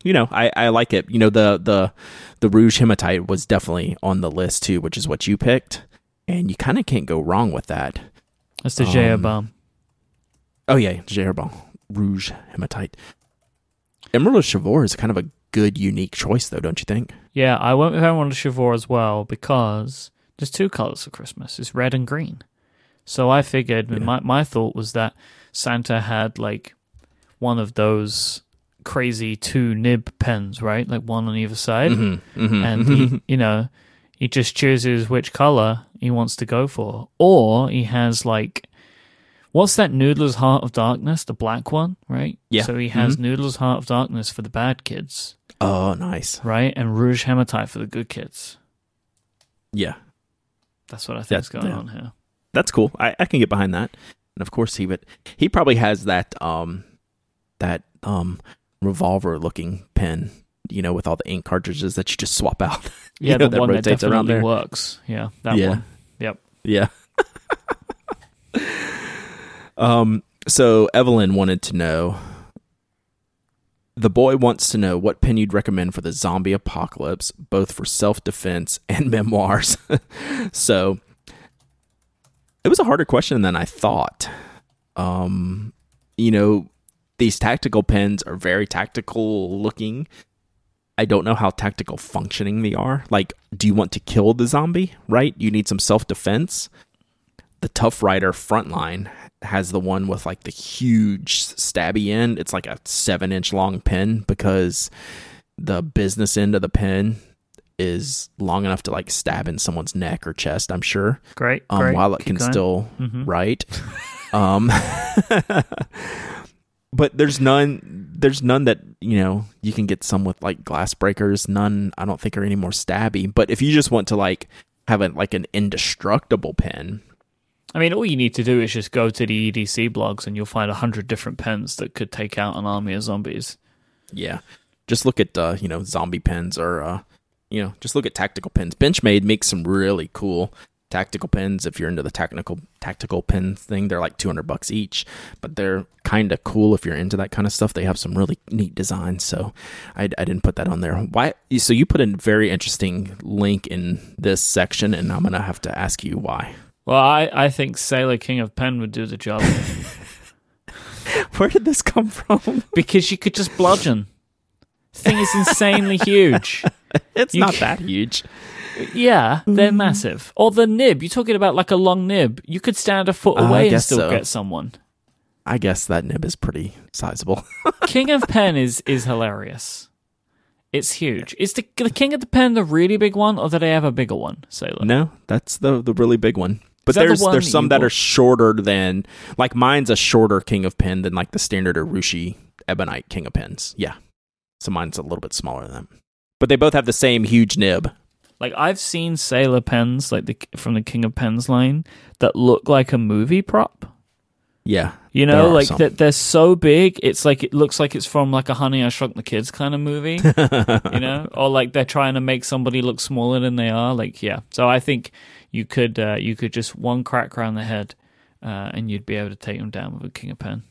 you know, I I like it. You know, the the the Rouge Hematite was definitely on the list too, which is what you picked, and you kind of can't go wrong with that. That's the Um, J Herbin. Oh yeah, J Herbin Rouge Hematite. Emerald of Chivor is kind of a good, unique choice, though, don't you think? Yeah, I went with Emerald of Chivor as well because there's two colors for Christmas. It's red and green. So I figured Yeah. my my thought was that Santa had like one of those crazy two nib pens, right? Like one on either side. Mhm, mhm. and he, you know, he just chooses which color he wants to go for, or he has like, what's that Noodler's Heart of Darkness, the black one, right? Yeah. So he has Mhm. Noodler's Heart of Darkness for the bad kids, oh, nice. right, and Rouge Hematite for the good kids. Yeah, That's what I think is going yeah. on here. that's cool. I, I can get behind that. And of course, he would. He probably has that um that um revolver looking pen. You know, with all the ink cartridges that you just swap out. Yeah, You know, the that one that rotates around definitely there. works. Yeah, that Yeah. one. Yep. Yeah. um. So Evelyn wanted to know. The boy wants to know what pen you'd recommend for the zombie apocalypse, both for self defense and memoirs. so it was a harder question than I thought. Um, you know, these tactical pens are very tactical looking. I don't know how tactical functioning they are. Like, do you want to kill the zombie? Right? You need some self defense. The Tuff-Writer frontline has the one with like the huge stabby end. It's like a seven inch long pin because the business end of the pin is long enough to like stab in someone's neck or chest. I'm sure. Great. Um, great. while it Keep can going. still Mhm. right. um, but there's none. There's none that you know you can get some with like glass breakers. None I don't think are any more stabby. But if you just want to like have a like an indestructible pen, I mean, all you need to do is just go to the EDC blogs and you'll find a hundred different pens that could take out an army of zombies. yeah, just look at uh, you know zombie pens or uh, you know just look at tactical pens. Benchmade makes some really cool tactical pens. If you're into the technical tactical pen thing, they're like 200 bucks each, but they're kind of cool if you're into that kind of stuff. They have some really neat designs. So I, I didn't put that on there. Why? So you put a very interesting link in this section, and I'm gonna have to ask you why. Well, I, I think Sailor King of Pen would do the job Where did this come from? because you could just bludgeon. Thing is insanely huge. It's You not that huge. Yeah, they're massive. Or the nib. You're talking about like a long nib. You could stand a foot Uh, I away and guess still so. get someone. I guess that nib is pretty sizable. King of Pen is is hilarious. It's huge. Is the the King of the Pen the really big one, or do they have a bigger one, Sailor? No, that's the the really big one. But that the there's there's some that are shorter than like mine's a shorter king of pen than like the standard Urushi ebonite king of pens. Yeah. So mine's a little bit smaller than that. But they both have the same huge nib. Like I've seen sailor pens, like the from the King of Pens line, that look like a movie prop. Yeah. You know, like some. that they're so big, it's like it looks like it's from like a Honey I Shrunk the Kids kind of movie. you know, or like they're trying to make somebody look smaller than they are. Like, yeah. So I think you could uh, you could just one crack around the head, uh, and you'd be able to take them down with a King of Pen.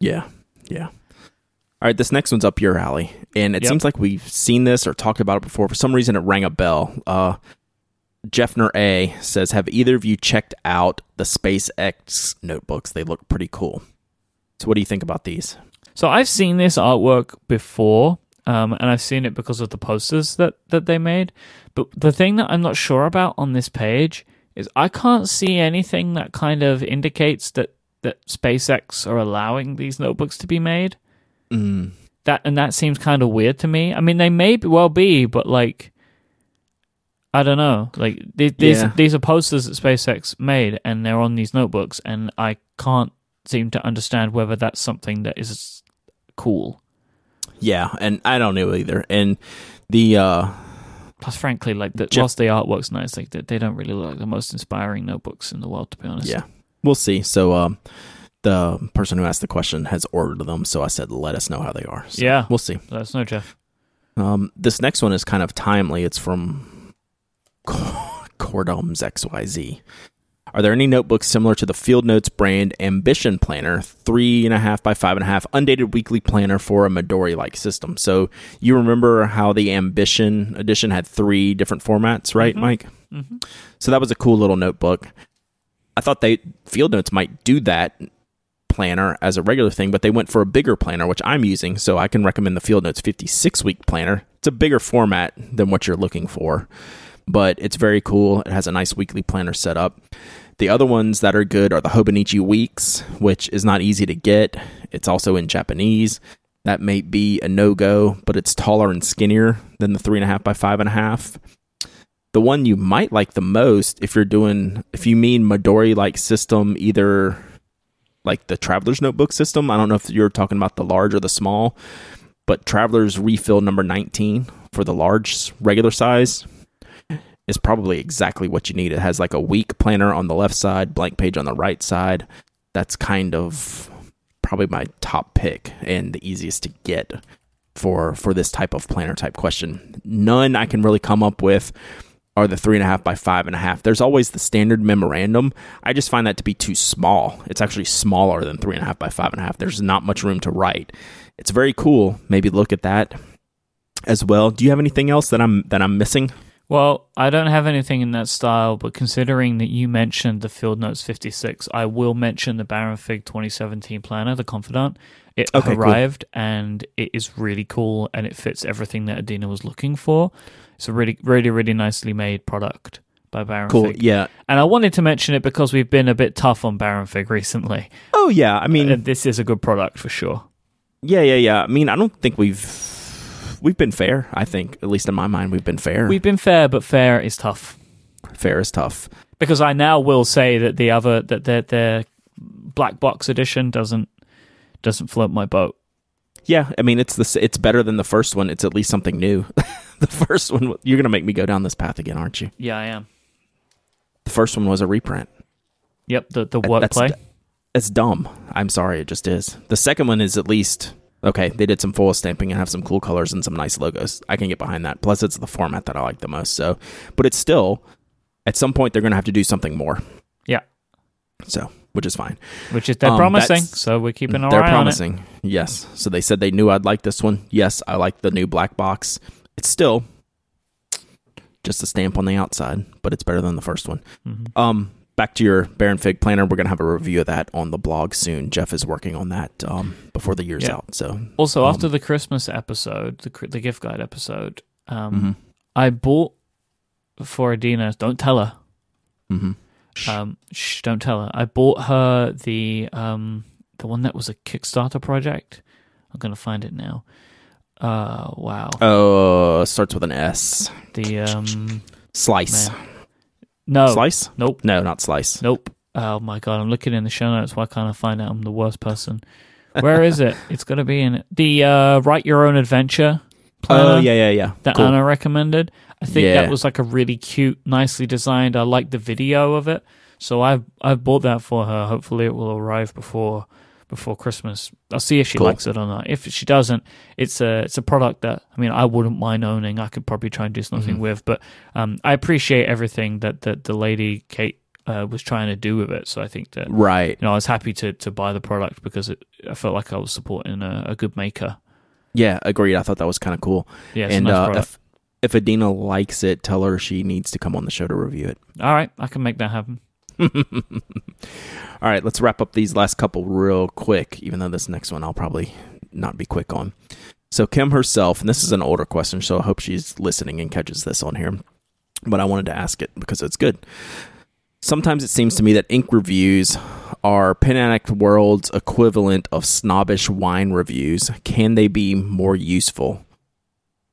Yeah. Yeah. All right, this next one's up your alley. And it Yep. seems like we've seen this or talked about it before. For some reason, it rang a bell. Uh, Jeffner A says, Have either of you checked out the SpaceX notebooks? They look pretty cool. So, what do you think about these? So I've seen this artwork before, um, and I've seen it because of the posters that that they made. But the thing that I'm not sure about on this page is I can't see anything that kind of indicates that that SpaceX are allowing these notebooks to be made. Mm, That and that seems kind of weird to me. I mean, they may well be, but like, I don't know. Like these Yeah. these are posters that SpaceX made, and they're on these notebooks, and I can't seem to understand whether that's something that is cool. yeah, and I don't know either. And the, uh, Plus, frankly, like the, Jeff- whilst the artwork's nice, like they, they don't really look like the most inspiring notebooks in the world, to be honest. yeah, we'll see. So, um, the person who asked the question has ordered them. So I said, let us know how they are. So yeah. We'll see. Let us know, Jeff. Um, this next one is kind of timely. It's from Cordums XYZ. Are there any notebooks similar to the Field Notes brand Ambition Planner, three and a half by five and a half, undated weekly planner for a Midori like system? So you remember how the Ambition edition had three different formats, right, Mhm. Mike? hmm So that was a cool little notebook. I thought they Field Notes might do that planner as a regular thing, but they went for a bigger planner, which I'm using. So I can recommend the Field Notes 56 week planner. It's a bigger format than what you're looking for, but it's very cool. It has a nice weekly planner set up. The other ones that are good are the Hobonichi Weeks, which is not easy to get. It's also in Japanese. That may be a no go, but it's taller and skinnier than the three and a half by five and a half the one you might like the most if you're doing if you mean Midori like system either like the traveler's notebook system I don't know if you're talking about the large or the small but traveler's refill number 19 for the large regular size is probably exactly what you need it has like a week planner on the left side blank page on the right side that's kind of probably my top pick and the easiest to get for for this type of planner type question none i can really come up with are the three and a half by five and a half. There's always the standard memorandum. I just find that to be too small. It's actually smaller than three and a half by five and a half. There's not much room to write. It's very cool. Maybe look at that as well. Do you have anything else that I'm that I'm missing? Well, I don't have anything in that style, but considering that you mentioned the Field Notes 56, I will mention the Baron Fig 2017 planner, the Confidant. It Okay, cool. arrived and it is really cool and it fits everything that Adina was looking for. It's a really, really, really nicely made product by Baron Cool. Fig. Yeah. And I wanted to mention it because we've been a bit tough on Baron Fig recently. Oh yeah. I mean, And this is a good product for sure. yeah, yeah, yeah. I mean, I don't think we've we've been fair. I think, at least in my mind, we've been fair. We've been fair, but fair is tough. fair is tough. because I now will say that the other that their their black box edition doesn't doesn't float my boat. Yeah, I mean, it's the it's better than the first one. It's at least something new. the first one, you're gonna make me go down this path again, aren't you? Yeah, I am. The first one was a reprint. Yep, the the what. That's, that's dumb. I'm sorry, it just is. The second one is at least okay. They did some full stamping and have some cool colors and some nice logos. I can get behind that. Plus, it's the format that I like the most. So, but it's still at some point they're gonna have to do something more. Yeah. So, which is fine. which is they're um, promising, so we're keeping our eye on it. They're promising. Yes. So they said they knew I'd like this one. Yes, I like the new black box. It's still just a stamp on the outside, but it's better than the first one. Mhm. Um, back to your Baron Fig planner. We're gonna have a review of that on the blog soon. Jeff is working on that um, before the year's Yeah. out. So Also, Um, after the Christmas episode, the the gift guide episode, um, mhm, I bought for Adina. Don't tell her. mhm. Um, shh, don't tell her. I bought her the um the one that was a Kickstarter project. I'm gonna find it now. Uh, wow. Oh, starts with an S. The um Slice. Man. No Slice? nope No, not slice. nope. Oh my god, I'm looking in the show notes. Why can't I find out? I'm the worst person. Where is It's going to be in it. The uh, Write Your Own Adventure. planner Oh yeah, yeah, yeah. That Cool. Anna recommended. I think Yeah. that was like a really cute, nicely designed. I like the video of it, so I've I've bought that for her. Hopefully, it will arrive before before Christmas. I'll see if she Cool. likes it or not. If she doesn't, it's a it's a product that I mean I wouldn't mind owning. I could probably try and do something Mm-hmm. with, but um, I appreciate everything that that the lady Kate uh, was trying to do with it. So I think that Right. you know I was happy to to buy the product because it, I felt like I was supporting a, a good maker. Yeah, agreed. I thought that was kind of cool. Yeah, and nice uh, if if Adina likes it, tell her she needs to come on the show to review it. All right, I can make that happen. All right, let's wrap up these last couple real quick, even though this next one I'll probably not be quick on. So, Kim herself, and this is an older question, so I hope she's listening and catches this on here, but I wanted to ask it because it's good. Sometimes it seems to me that ink reviews are Pen Addict World's equivalent of snobbish wine reviews. Can they be more useful?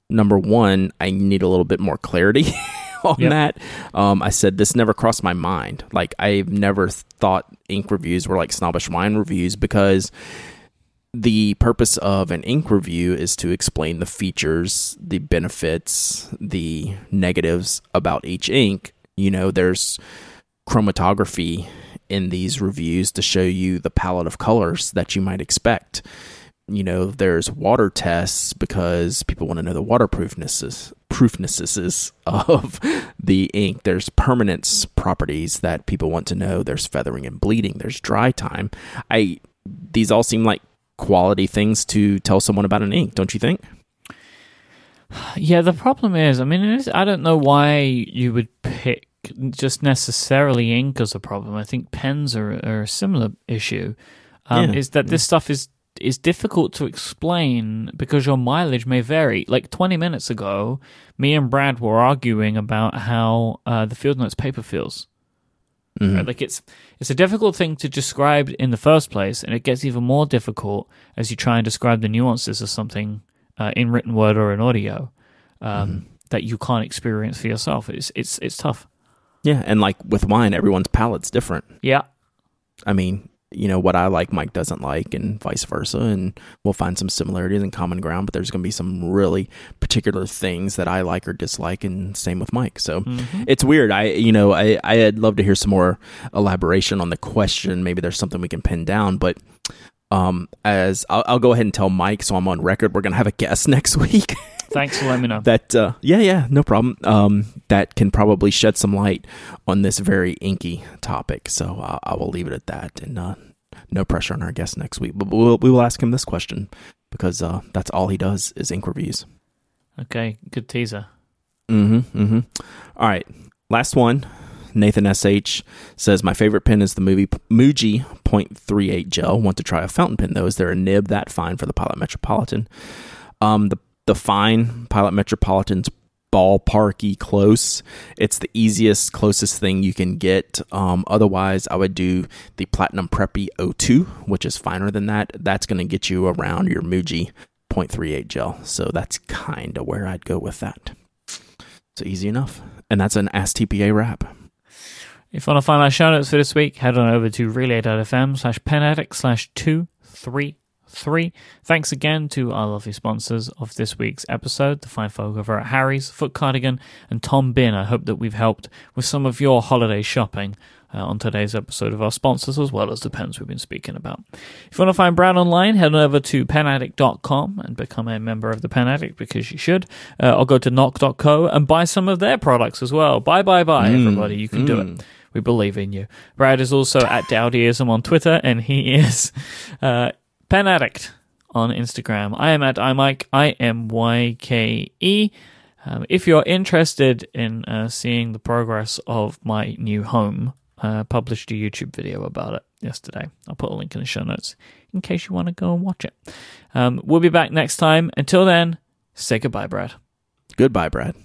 Number one, I need a little bit more clarity on Yep. that. Um, I said this never crossed my mind. Like I've never thought ink reviews were like snobbish wine reviews because the purpose of an ink review is to explain the features, the benefits, the negatives about each ink. You know, there's chromatography in these reviews to show you the palette of colors that you might expect. You know, there's water tests because people want to know the waterproofnesses proofnesses of the ink. There's permanence properties that people want to know. There's feathering and bleeding. There's dry time. I these all seem like quality things to tell someone about an ink, don't you think? Yeah, the problem is, I mean, is, I don't know why you would pick just necessarily ink as a problem. I think pens are, are a similar issue. Um, Yeah, is that this stuff is is difficult to explain because your mileage may vary. Like 20 minutes ago, me and Brad were arguing about how uh, the Field Notes paper feels. Mhm. Right? Like it's it's a difficult thing to describe in the first place, and it gets even more difficult as you try and describe the nuances of something uh, in written word or in audio um, that you can't experience for yourself. It's it's it's tough. Yeah, and like with wine, everyone's palate's different. Yeah, I mean, you know, what I like, Mike doesn't like, and vice versa. And we'll find some similarities and common ground, but there's going to be some really particular things that I like or dislike, and same with Mike. So Mhm. it's weird. I, you know, I, I'd love to hear some more elaboration on the question. Maybe there's something we can pin down, but. Um, as I'll, I'll go ahead and tell Mike, so I'm on record. We're gonna have a guest next week. Thanks for letting me know. that uh, yeah yeah no problem. Um, that can probably shed some light on this very inky topic so uh, i will leave it at that and uh, no pressure on our guest next week but we'll, we will ask him this question because uh, that's all he does is ink reviews. Okay, good teaser. mm-hmm mm-hmm. All right last one. Nathan sh says my favorite pen is the movie muji 0.38 gel. Want to try a fountain pen though. Is there a nib that fine for the pilot metropolitan? Um, the the fine Pilot Metropolitan's ballparky close. It's the easiest, closest thing you can get. Um, otherwise, I would do the Platinum Preppy O2, which is finer than that. That's going to get you around your Muji 0.38 gel. So that's kind of where I'd go with that. So easy enough. And that's an Ask TPA wrap. If you want to find our show notes for this week, head on over to relay.fm slash penaddict slash 233. Thanks again to our lovely sponsors of this week's episode, the fine folk over at Harry's, Foot Cardigan, and Tom Bihn. I hope that we've helped with some of your holiday shopping uh, on today's episode of our sponsors, as well as the pens we've been speaking about. If you want to find Brad online, head on over to penaddict.com and become a member of the Pen Addict because you should. Uh, or go to Nock Co and buy some of their products as well. Bye, bye, buy, Mm, everybody. You can do it. mm. We believe in you. Brad is also at Dowdyism on Twitter, and he is uh, Pen Addict on Instagram. I am at imyke, I M Y K E. Um, if you're interested in uh, seeing the progress of my new home, uh, published a YouTube video about it yesterday. I'll put a link in the show notes in case you want to go and watch it. Um, we'll be back next time. Until then, say goodbye, Brad. Goodbye, Brad.